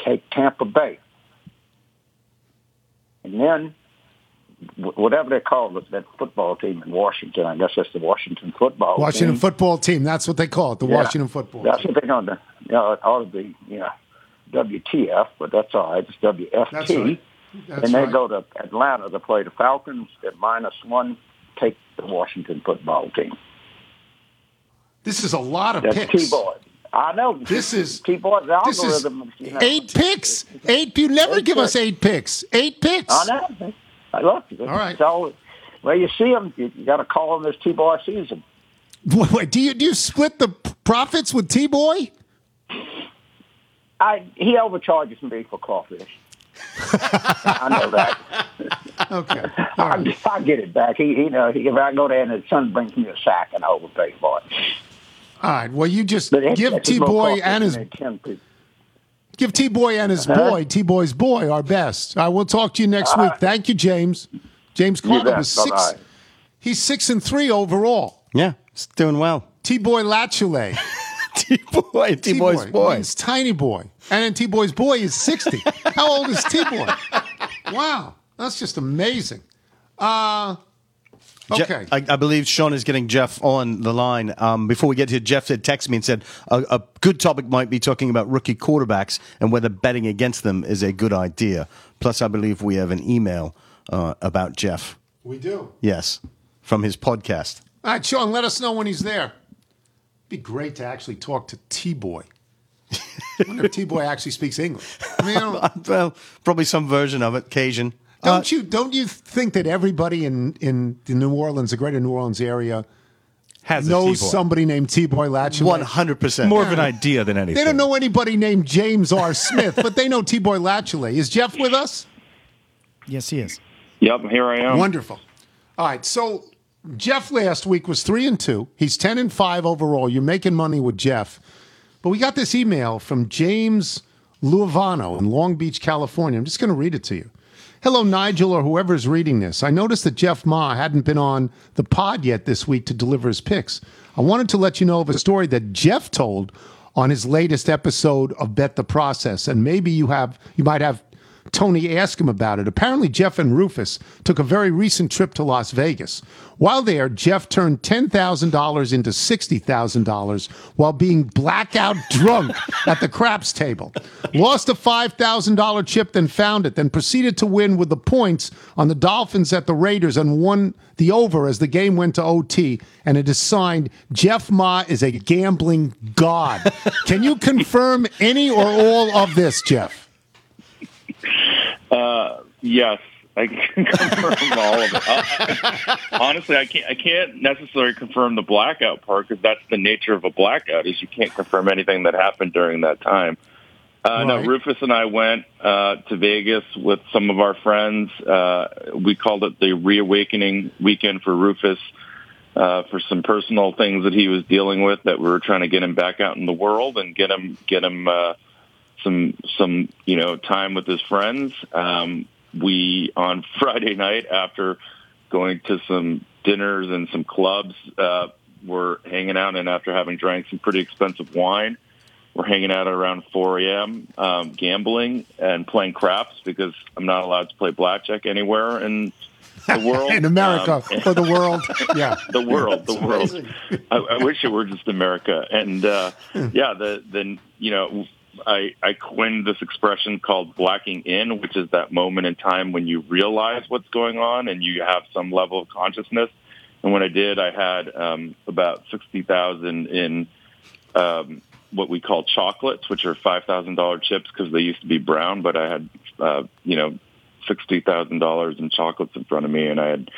take Tampa Bay. And then whatever they call it, that football team in Washington, I guess that's the Washington football Washington team. football team. That's what they call it. The Yeah. Washington football. That's team. what they're going to, you know, it ought to be, know, WTF, but that's all right. It's WFT. That's right. That's and they right. go to Atlanta to play the Falcons at minus one, take the Washington football team. This is a lot of That's picks. T-Boy. I know. This is- T-Boy's This is algorithm. you know. eight picks. Eight. You never Eight give us eight picks. Eight picks. I know. I love it. All right. So, well, you see them, you, you got to call them as T-Boy them. Wait, wait, do you do you split the profits with T Boy? I he overcharges me for crawfish. I know that. Okay. All I, right. I get it back. He, he know if I go there and his son brings me a sack and I overpay for it. All right. Well, you just But it- give it's a T little Boy and his they can be- give T Boy and his Uh-huh. boy T Boy's boy our best. I We'll talk to you next week. Thank you, James. James You Carter bet. was six. Bye-bye. He's six and three overall. Yeah, it's doing well. T Boy Latchulay. T boy, T boy's boy. means tiny boy. And then T Boy's boy is 60. How old is T Boy? Wow. That's just amazing. Uh, Je- okay. I, I believe Sean is getting Jeff on the line. Um, before we get here, Jeff, had texted me and said a, a good topic might be talking about rookie quarterbacks and whether betting against them is a good idea. Plus, I believe we have an email uh, about Jeff. we do. Yes, from his podcast. All right, Sean, let us know when he's there. It'd be great to actually talk to T Boy. I wonder if T Boy actually speaks English. I mean, I Well, probably some version of it, Cajun. don't uh, you don't you think that everybody in in the New Orleans, the greater New Orleans area, Has knows T-boy. somebody named T Boy Latchley? One hundred percent. More of an idea than anything. They don't know anybody named James R. Smith, but they know T Boy Latchley. Is Jeff with us? Yes, he is. Yep, here I am. Wonderful. All right, so Jeff last week was three and two. He's ten and five overall. You're making money with Jeff, but we got this email from James Luavano in Long Beach, California. I'm just going to read it to you. Hello, Nigel, or whoever's reading this. I noticed that Jeff Ma hadn't been on the pod yet this week to deliver his picks. I wanted to let you know of a story that Jeff told on his latest episode of Bet the Process, and maybe you have you might have Tony ask him about it. Apparently, Jeff and Rufus took a very recent trip to Las Vegas. While there, Jeff turned $10,000 into $60,000 while being blackout drunk at the craps table. Lost a $5,000 chip, then found it, then proceeded to win with the points on the Dolphins at the Raiders and won the over as the game went to OT. And it is signed Jeff Ma is a gambling god. Can you confirm any or all of this, Jeff? Uh, yes, I can confirm all of it. Uh, honestly, I can't. I can't necessarily confirm the blackout part because that's the nature of a blackout. Is you can't confirm anything that happened during that time. Uh, No, Right. Rufus and I went uh, to Vegas with some of our friends. Uh, we called it the reawakening weekend for Rufus. Uh, for some personal things that he was dealing with, that we were trying to get him back out in the world and get him get him uh, some some you know time with his friends. Um, we on Friday night after going to some dinners and some clubs, uh, we're hanging out, and after having drank some pretty expensive wine, we're hanging out around 4 a.m. Um, gambling and playing craps because I'm not allowed to play blackjack anywhere in the world In America Um, or the world. Yeah. the world, the world. I, I wish it were just America. And uh, yeah, the then you know, I I coined this expression called blacking in, which is that moment in time when you realize what's going on and you have some level of consciousness. And when I did, I had um, about sixty thousand in um, what we call chocolates, which are five thousand dollar chips because they used to be brown, but I had uh, you know sixty thousand dollars in chocolates in front of me, and I had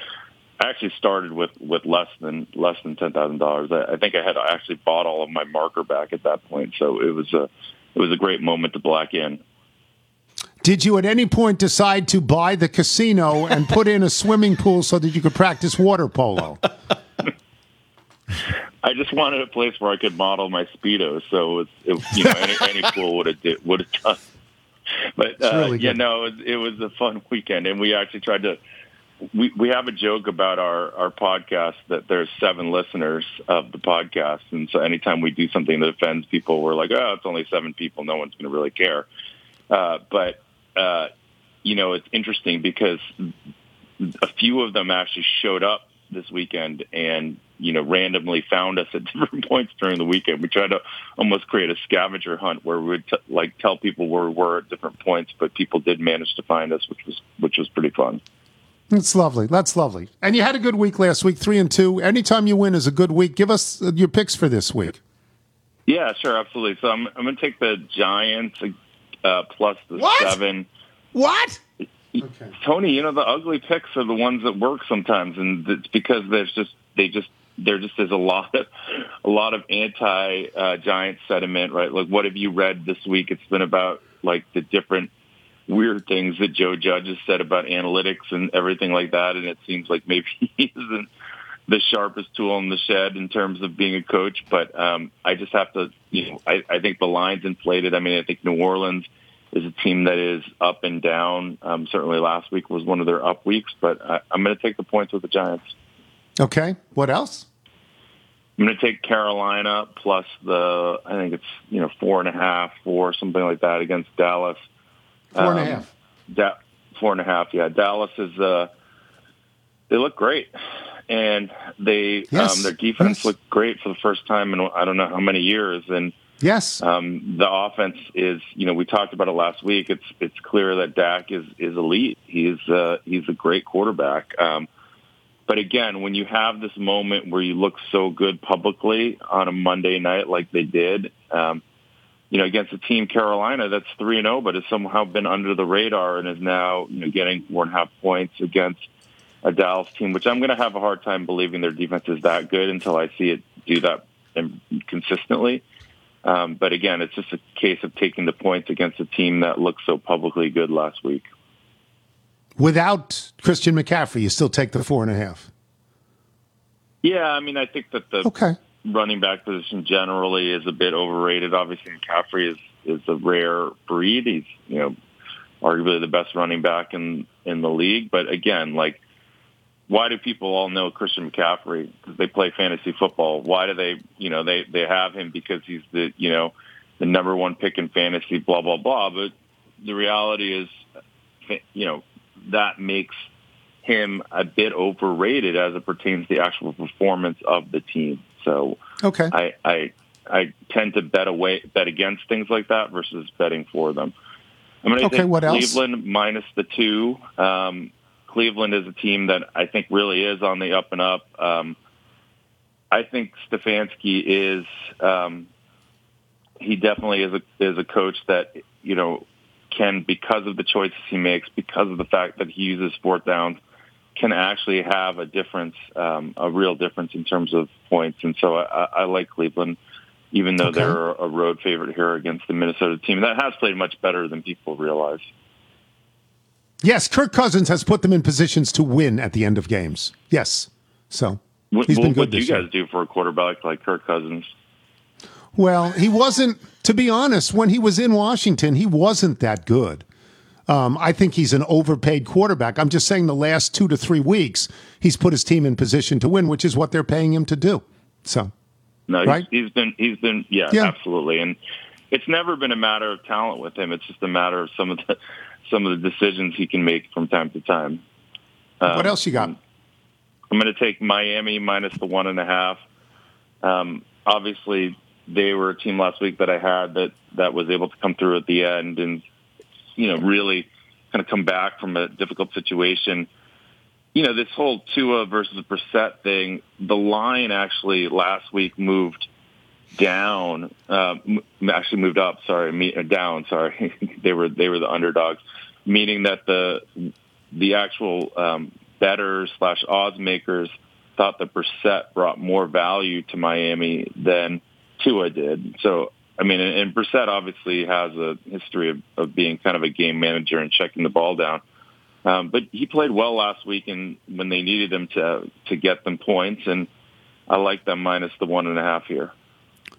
actually started with with less than less than ten thousand dollars. I, I think I had actually bought all of my marker back at that point, so it was a it was a great moment to black in. Did you at any point decide to buy the casino and put in a swimming pool so that you could practice water polo? I just wanted a place where I could model my speedo, so it, it, you know any, any pool would have would have done. But uh, really yeah, good. no, it was, it was a fun weekend, and we actually tried to. We we have a joke about our our podcast that there's seven listeners of the podcast, and so anytime we do something that offends people, we're like, oh, it's only seven people, no one's going to really care. Uh, but uh, you know, it's interesting because a few of them actually showed up this weekend and you know randomly found us at different points during the weekend. We tried to almost create a scavenger hunt where we would t- like tell people where we were at different points, but people did manage to find us, which was which was pretty fun. That's lovely. That's lovely. And you had a good week last week, three and two. Anytime you win is a good week. Give us uh, your picks for this week. Yeah, sure, absolutely. So I'm I'm going to take the Giants uh, plus the What? seven. What? Tony, you know the ugly picks are the ones that work sometimes, and it's because there's just they just there just is a lot of a lot of anti uh, Giant sentiment, right? Like, what have you read this week? It's been about like the different weird things that Joe Judge has said about analytics and everything like that, and it seems like maybe he isn't the sharpest tool in the shed in terms of being a coach. But um, I just have to, you know, I, I think the line's inflated. I mean, I think New Orleans is a team that is up and down. Um, certainly last week was one of their up weeks, but I, I'm going to take the points with the Giants. Okay. What else? I'm going to take Carolina plus the, I think it's, you know, four and a half, four, something like that against Dallas. Four and a Um, half. Da- four and a half, yeah. Dallas is, uh, they look great. And they, Yes, um, their defense yes. looked great for the first time in I don't know how many years. And Yes. um, the offense is, you know, we talked about it last week. It's it's clear that Dak is is elite. He's uh, he's a great quarterback. Um, but again, when you have this moment where you look so good publicly on a Monday night like they did, um, you know, against a team Carolina that's three and zero, but has somehow been under the radar and is now you know getting four and a half points against a Dallas team, which I'm going to have a hard time believing their defense is that good until I see it do that consistently. Um, but again, it's just a case of taking the points against a team that looked so publicly good last week. Without Christian McCaffrey, you still take the four and a half. Yeah, I mean, I think that the Okay. Running back position generally is a bit overrated. Obviously, McCaffrey is is a rare breed. He's you know arguably the best running back in in the league. But again, like, why do people all know Christian McCaffrey? Because they play fantasy football. Why do they you know they they have him because he's the you know the number one pick in fantasy. Blah blah blah. But the reality is, you know, that makes him a bit overrated as it pertains to the actual performance of the team. So Okay. I, I I tend to bet away bet against things like that versus betting for them. I'm going to Okay, take what else? Cleveland minus the two. Um, Cleveland is a team that I think really is on the up and up. Um, I think Stefanski is um, he definitely is a is a coach that you know can because of the choices he makes, because of the fact that he uses fourth downs, can actually have a difference, um, a real difference in terms of points. And so I, I like Cleveland, even though Okay. they're a road favorite here against the Minnesota team that has played much better than people realize. Yes, Kirk Cousins has put them in positions to win at the end of games. Yes. So What, he's been good what do you year. guys do for a quarterback like Kirk Cousins? Well, he wasn't, to be honest, when he was in Washington, he wasn't that good. Um, I think he's an overpaid quarterback. I'm just saying the last two to three weeks, he's put his team in position to win, which is what they're paying him to do. So, No, Right? he's, he's been he's been yeah, Yeah. absolutely, and it's never been a matter of talent with him. It's just a matter of some of the some of the decisions he can make from time to time. Um, what else you got? I'm going to take Miami minus the one and a half. Um, obviously, they were a team last week that I had that that was able to come through at the end and you know really kind of come back from a difficult situation. You know, this whole Tua versus the Brissett thing, the line actually last week moved down. Uh, actually moved up. Sorry, me, uh, down. Sorry, they were they were the underdogs, meaning that the the actual um, betters slash odds makers thought that Brissett brought more value to Miami than Tua did. So, I mean, and, and Brissett obviously has a history of, of being kind of a game manager and checking the ball down. Um, but he played well last week, and when they needed him to to get them points, and I like them minus the one and a half here.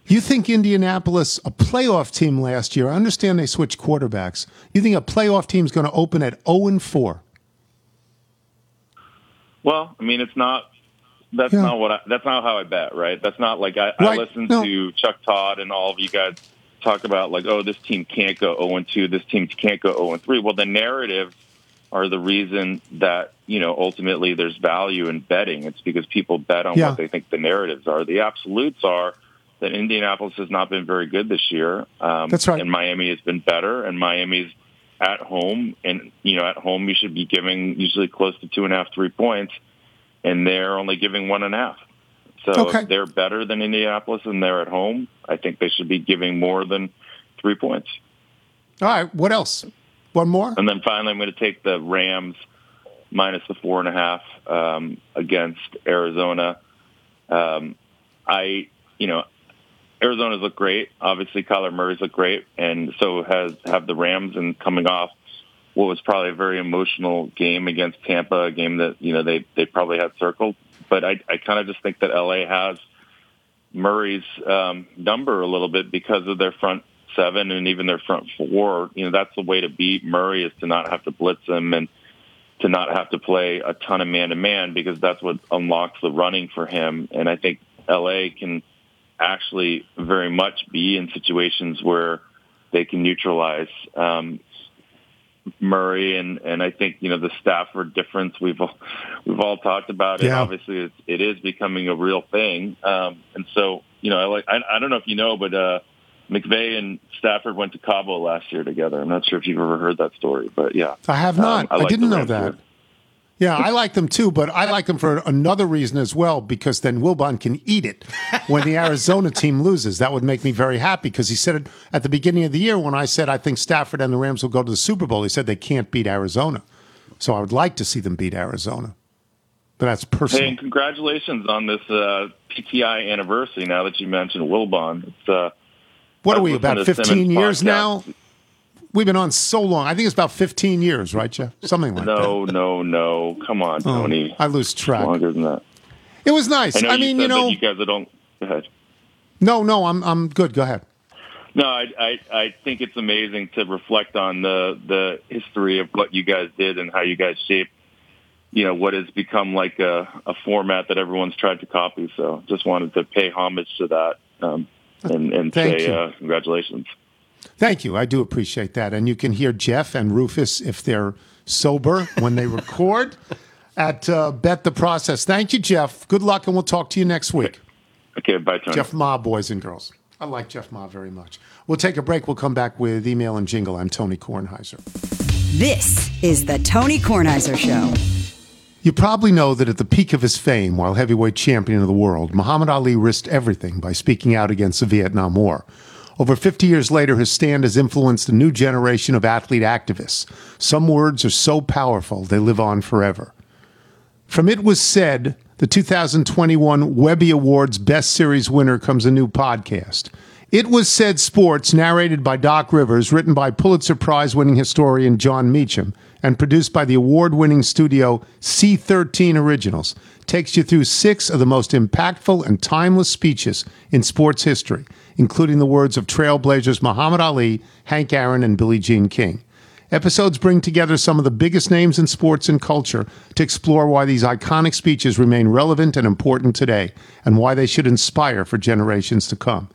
You think Indianapolis, a playoff team last year, I understand they switched quarterbacks. You think a playoff team's going to open at 0 and 4? Well, I mean, it's not. That's Yeah. not what. I, that's not how I bet, right? That's not like I, I listen No. to Chuck Todd and all of you guys talk about like, oh, this team can't go 0 2, this team can't go 0 3. Well, the narrative are the reason that you know ultimately there's value in betting. It's because people bet on Yeah. what they think the narratives are. The absolutes are that Indianapolis has not been very good this year. Um, That's right. And Miami has been better, and Miami's at home, and you know at home you should be giving usually close to two and a half, three points, and they're only giving one and a half. So Okay. if they're better than Indianapolis and they're at home, I think they should be giving more than three points. All right. What else? One more? And then finally, I'm going to take the Rams minus the four and a half um, against Arizona. Um, I, you know, Arizona's look great. Obviously, Kyler Murray's look great, and so has have the Rams. And coming off what was probably a very emotional game against Tampa, a game that you know they they probably had circled. But I, I kind of just think that LA has Murray's um, number a little bit because of their front seven and even their front four. You know, that's the way to beat Murray is to not have to blitz him and to not have to play a ton of man to man because that's what unlocks the running for him. And I think LA can actually very much be in situations where they can neutralize um, Murray and and I think you know the Stafford difference we've all, we've all talked about it. Obviously, it's, it is becoming a real thing, um, and so you know I like I, I don't know if you know, but uh, McVay and Stafford went to Cabo last year together. I'm not sure if you've ever heard that story, but yeah, I have not. Um, I, like didn't know that. here. Yeah, I like them too, but I like them for another reason as well because then Wilbon can eat it when the Arizona team loses. That would make me very happy because he said it at the beginning of the year when I said I think Stafford and the Rams will go to the Super Bowl. He said they can't beat Arizona. So I would like to see them beat Arizona. But that's Hey, and congratulations on this uh, PTI anniversary. Now that you mentioned Wilbon, it's uh, what are we, about 15 years podcast. now? We've been on so long. I think it's about 15 years, right, Jeff? Something like that. no, no, no. Come on, Oh, Tony. I lose track. Longer than that. It was nice. I I you mean, you know, you guys don't. Go ahead. no, no, I'm, I'm good. Go ahead. No, I, I I think it's amazing to reflect on the the history of what you guys did and how you guys shaped, you know, what has become like a, a format that everyone's tried to copy. So just wanted to pay homage to that um, and and Thank say uh, congratulations. Thank you. I do appreciate that. And you can hear Jeff and Rufus if they're sober when they record at uh, Bet the Process. Thank you, Jeff. Good luck, and we'll talk to you next week. Okay, bye, Tony. Jeff Ma, boys and girls. I like Jeff Ma very much. We'll take a break. We'll come back with email and jingle. I'm Tony Kornheiser. This is the Tony Kornheiser Show. You probably know that at the peak of his fame, while heavyweight champion of the world, Muhammad Ali risked everything by speaking out against the Vietnam War. Over 50 years later, his stand has influenced a new generation of athlete activists. Some words are so powerful, they live on forever. From It Was Said, the 2021 Webby Awards Best Series winner, comes a new podcast. It Was Said Sports, narrated by Doc Rivers, written by Pulitzer Prize winning historian Jon Meacham, and produced by the award winning studio C13 Originals, takes you through six of the most impactful and timeless speeches in sports history, including the words of trailblazers Muhammad Ali, Hank Aaron, and Billie Jean King. Episodes bring together some of the biggest names in sports and culture to explore why these iconic speeches remain relevant and important today, and why they should inspire for generations to come.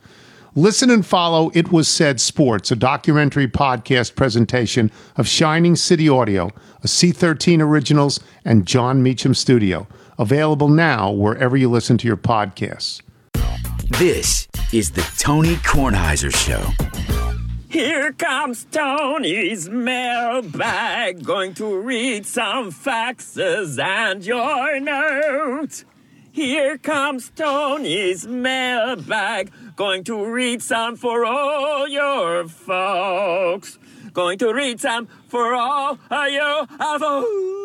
Listen and follow It Was Said Sports, a documentary podcast presentation of Shining City Audio, a C13 Originals, and Jon Meacham Studio. Available now wherever you listen to your podcasts. This is the Tony Kornheiser Show. Here comes Tony's mailbag, going to read some faxes and your notes. Here comes Tony's mailbag, going to read some for all your folks. Going to read some for all of you folks.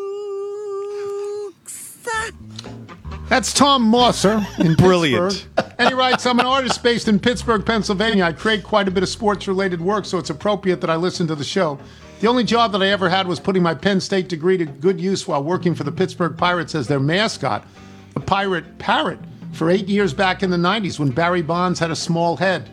That's Tom Mosser in Brilliant. Pittsburgh. And he writes, I'm an artist based in Pittsburgh, Pennsylvania. I create quite a bit of sports related work, so it's appropriate that I listen to the show. The only job that I ever had was putting my Penn State degree to good use while working for the Pittsburgh Pirates as their mascot, the Pirate Parrot, for eight years back in the 90s when Barry Bonds had a small head.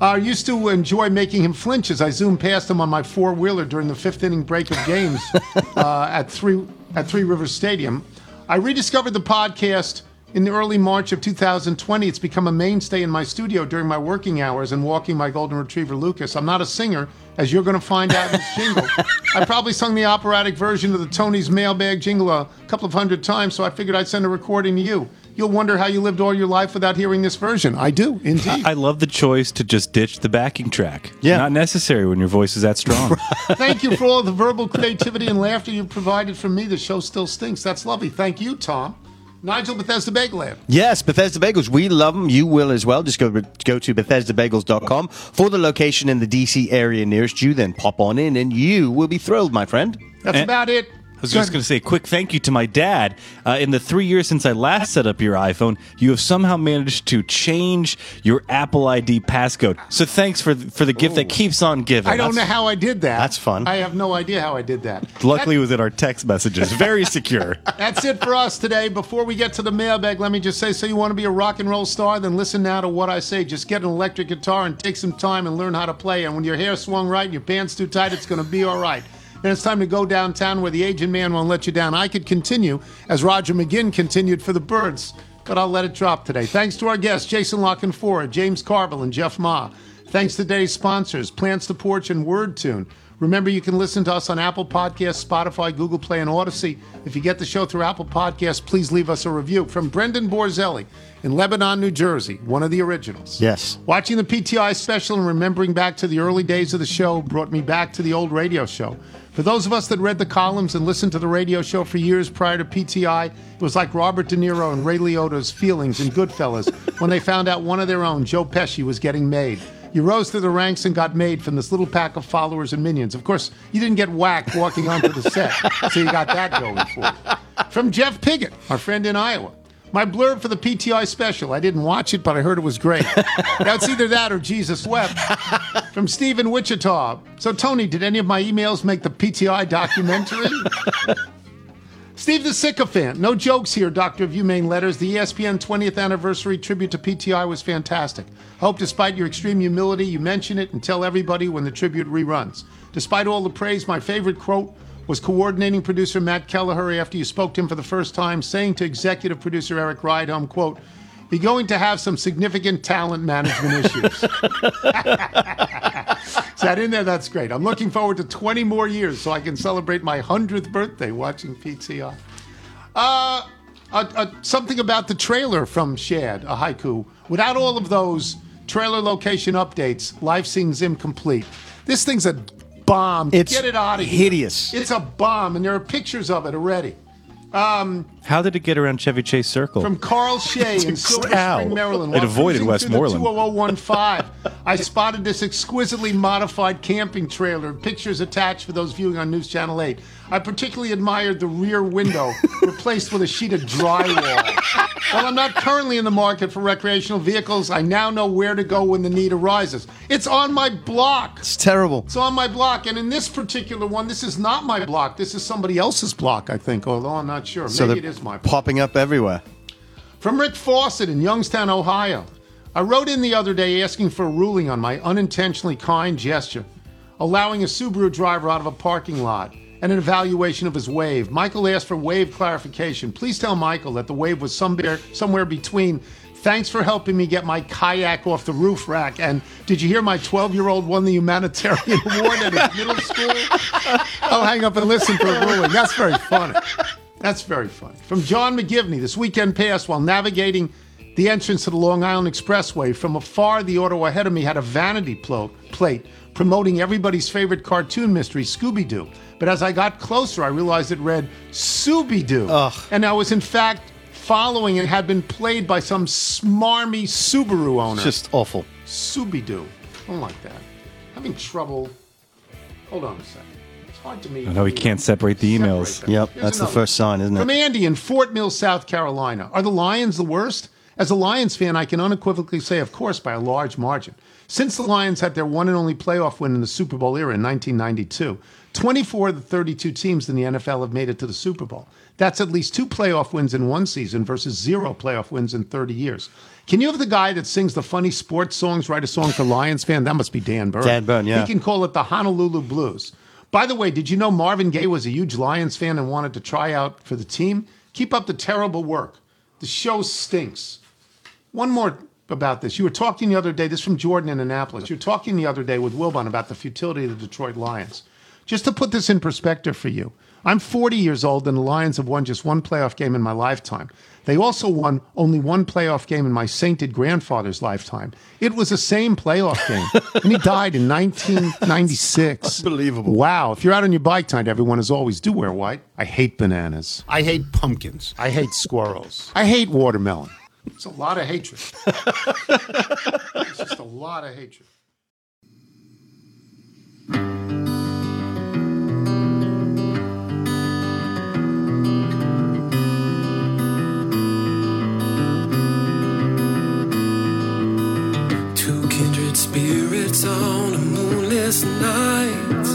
I used to enjoy making him flinch as I zoomed past him on my four wheeler during the fifth inning break of games uh, at three at Three Rivers Stadium. I rediscovered the podcast in the early March of 2020. It's become a mainstay in my studio during my working hours and walking my golden retriever Lucas. I'm not a singer, as you're going to find out in this jingle. I probably sung the operatic version of the Tony's mailbag jingle a couple of hundred times, so I figured I'd send a recording to you. You'll wonder how you lived all your life without hearing this version. I do, indeed. I love the choice to just ditch the backing track. Yeah. Not necessary when your voice is that strong. Thank you for all the verbal creativity and laughter you've provided for me. The show still stinks. That's lovely. Thank you, Tom. Nigel Bethesda Bagel Lab. Yes, Bethesda Bagels. We love them. You will as well. Just go go to BethesdaBagels.com for the location in the DC area nearest you. Then pop on in, and you will be thrilled, my friend. That's And- about it. I was just going to say a quick thank you to my dad. Uh, in the three years since I last set up your iPhone, you have somehow managed to change your Apple ID passcode. So thanks for for the gift that keeps on giving. I don't know That's- how I did that. That's fun. I have no idea how I did that. Luckily, it was in our text messages. Very secure. That's it for us today. Before we get to the mailbag, let me just say so you want to be a rock and roll star? Then listen now to what I say. Just get an electric guitar and take some time and learn how to play. And when your hair swung right and your pants too tight, it's going to be all right. Then it's time to go downtown where the aging man won't let you down. I could continue as Roger McGuinn continued for the birds, but I'll let it drop today. Thanks to our guests, Jason La Canfora, James Carville, and Jeff Ma. Thanks to today's sponsors, Plants the Porch and WordTune. Remember, you can listen to us on Apple Podcasts, Spotify, Google Play, and Audacy. If you get the show through Apple Podcasts, please leave us a review. From Brendan Borzelli in Lebanon, New Jersey, one of the originals. Yes. Watching the PTI special and remembering back to the early days of the show brought me back to the old radio show. For those of us that read the columns and listened to the radio show for years prior to PTI, it was like Robert De Niro and Ray Liotta's feelings in Goodfellas when they found out one of their own, Joe Pesci, was getting made. You rose through the ranks and got made from this little pack of followers and minions. Of course, you didn't get whacked walking onto the set, so you got that going for you. From Jeff Piggott, our friend in Iowa. My blurb for the PTI special. I didn't watch it, but I heard it was great. now it's either that or Jesus wept. From Stephen Wichita. So, Tony, did any of my emails make the PTI documentary? Steve the Sycophant. No jokes here, Doctor of Humane Letters. The ESPN 20th anniversary tribute to PTI was fantastic. Hope, despite your extreme humility, you mention it and tell everybody when the tribute reruns. Despite all the praise, my favorite quote was coordinating producer Matt Kelleher after you spoke to him for the first time, saying to executive producer Erik Rydholm, quote, you're going to have some significant talent management issues. Is that in there? That's great. I'm looking forward to 20 more years so I can celebrate my 100th birthday watching PTI. Uh, uh, uh, something about the trailer from Shad, a haiku. Without all of those trailer location updates, life seems incomplete. This thing's a bomb. It's Get it out of here. hideous. It's a bomb, and there are pictures of it already. Um, How did it get around Chevy Chase Circle? From Carl Shea in Silver Ow. Spring, Maryland. It avoided cruising through Westmoreland. 20015, I spotted this exquisitely modified camping trailer. Pictures attached for those viewing on News Channel 8. I particularly admired the rear window replaced with a sheet of drywall. While I'm not currently in the market for recreational vehicles, I now know where to go when the need arises. It's on my block. It's terrible. It's on my block. And in this particular one, this is not my block. This is somebody else's block, I think, although I'm not sure. So Maybe they're it is my block. popping up everywhere. From Rick Fawcett in Youngstown, Ohio. I wrote in the other day asking for a ruling on my unintentionally kind gesture, allowing a Subaru driver out of a parking lot and an evaluation of his wave. Michael asked for wave clarification. Please tell Michael that the wave was somewhere, somewhere between thanks for helping me get my kayak off the roof rack and did you hear my 12 year old won the humanitarian award at his middle school? I'll hang up and listen for a ruling. That's very funny. That's very funny. From John McGivney, this weekend passed while navigating the entrance to the Long Island Expressway. From afar, the auto ahead of me had a vanity plo- plate promoting everybody's favorite cartoon mystery, Scooby Doo. But as I got closer, I realized it read Scooby Doo. And I was, in fact, following and had been played by some smarmy Subaru owner. It's just awful. Scooby Doo. I don't like that. Having trouble. Hold on a second. It's hard to me. I know he can't separate the emails. Separate. Yep, Here's that's the first sign, isn't it? From? Andy in Fort Mill, South Carolina. Are the Lions the worst? As a Lions fan, I can unequivocally say, of course, by a large margin. Since the Lions had their one and only playoff win in the Super Bowl era in 1992, 24 of the 32 teams in the NFL have made it to the Super Bowl. That's at least two playoff wins in one season versus zero playoff wins in 30 years. Can you have the guy that sings the funny sports songs write a song for Lions fan? That must be Dan Byrne. Dan Byrne, yeah. He can call it the Honolulu Blues. By the way, did you know Marvin Gaye was a huge Lions fan and wanted to try out for the team? Keep up the terrible work. The show stinks. One more about this. You were talking the other day, this from Jordan in Annapolis. You were talking the other day with Wilbon about the futility of the Detroit Lions. Just to put this in perspective for you, I'm 40 years old and the Lions have won just one playoff game in my lifetime. They also won only one playoff game in my sainted grandfather's lifetime. It was the same playoff game, and he died in 1996. Unbelievable. Wow. If you're out on your bike tonight, everyone, as always, do wear white. I hate bananas. I hate pumpkins. I hate squirrels. I hate watermelon. It's a lot of hatred. it's just a lot of hatred. Spirits on a moonless night.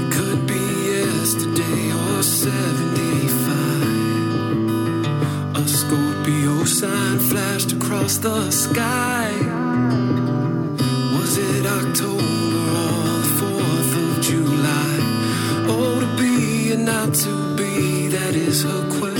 It could be yesterday or 75. A Scorpio sign flashed across the sky. Was it October or the 4th of July? Oh, to be and not to be, that is her question.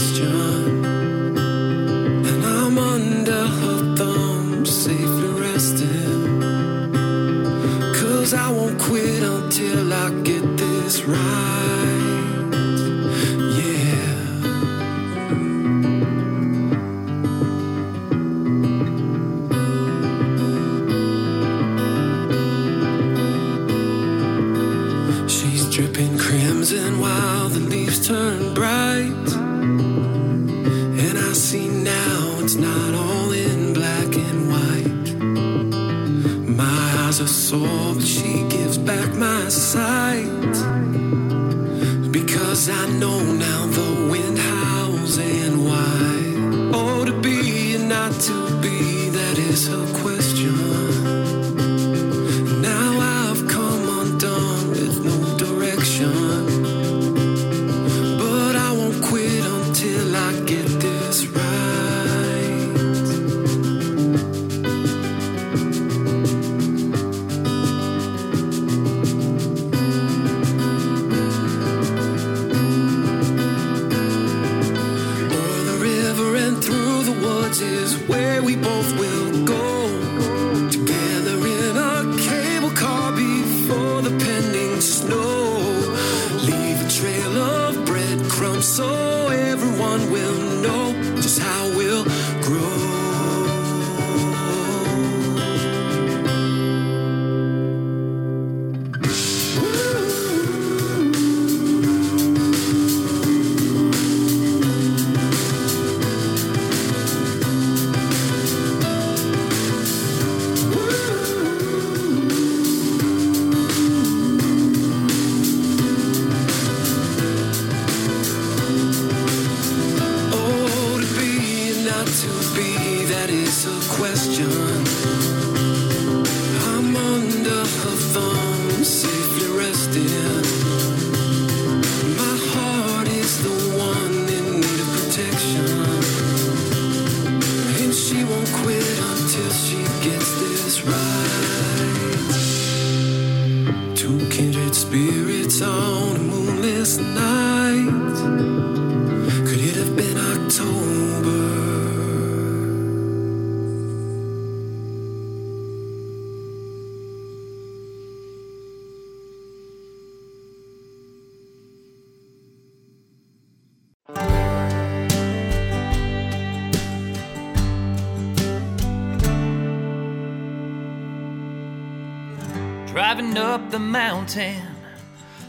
The mountain,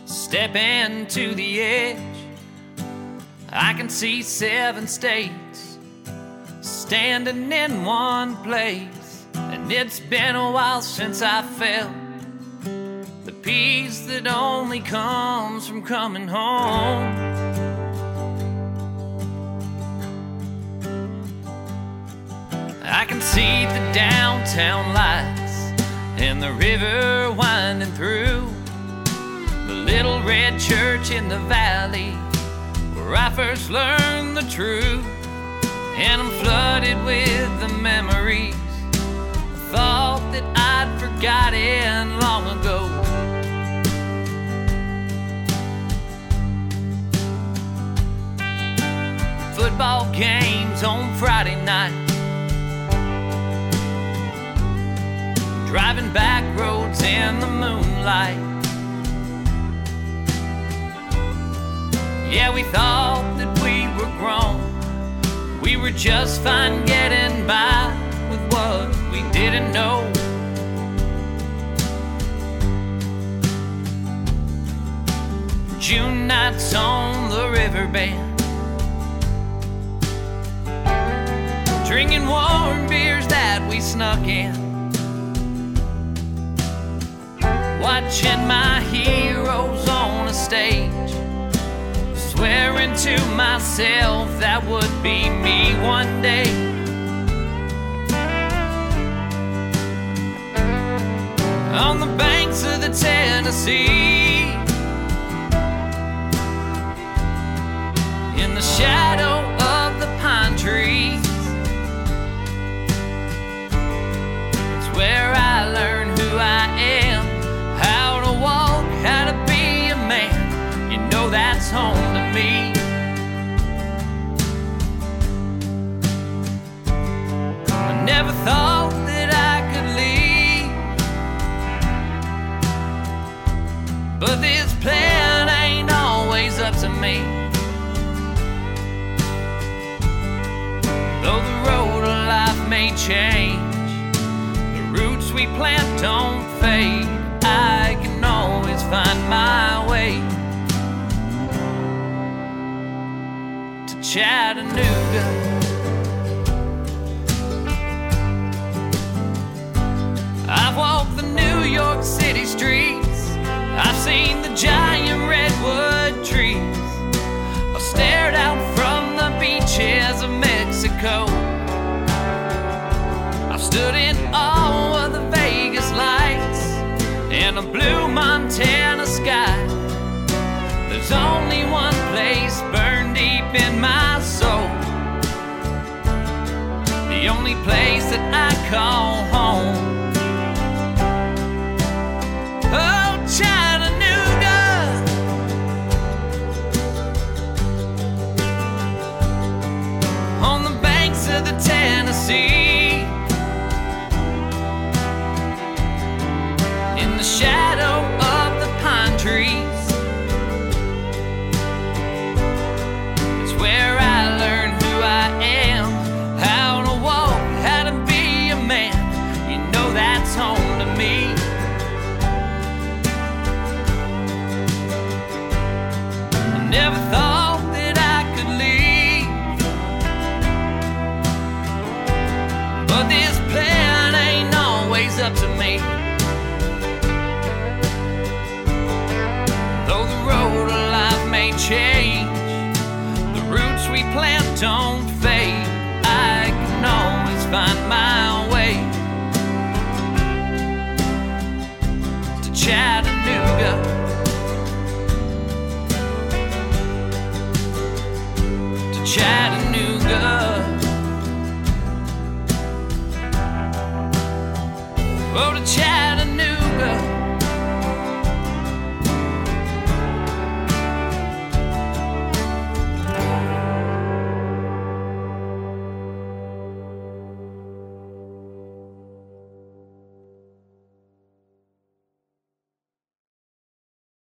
stepping to the edge. I can see seven states standing in one place. And it's been a while since I felt the peace that only comes from coming home. I can see the downtown lights and the river winding through the little red church in the valley where I first learned the truth. And I'm flooded with the memories I thought that I'd forgotten long ago. Football games on Friday night. Driving back roads in the moonlight. Yeah, we thought that we were grown. We were just fine getting by with what we didn't know. June nights on the riverbed. Drinking warm beers that we snuck in. Watching my heroes on a stage. Swearing to myself that would be me one day. On the banks of the Tennessee. In the shadow of the pine trees. It's where I learn who I am, home to me. I never thought that I could leave, but this plan ain't always up to me. Though the road of life may change, the roots we plant don't fade. I can always find my way Chattanooga. I've walked the New York City streets. I've seen the giant redwood trees. I've stared out from the beaches of Mexico. I've stood in awe of the Vegas lights and a blue Montana sky. There's only one in my soul. The only place that I call home. Oh, Chattanooga. On the banks of the Tennessee. In the shadow of the pine trees. Plant don't fade. I can always find my way to Chattanooga. To Chattanooga. Oh, to Chattanooga.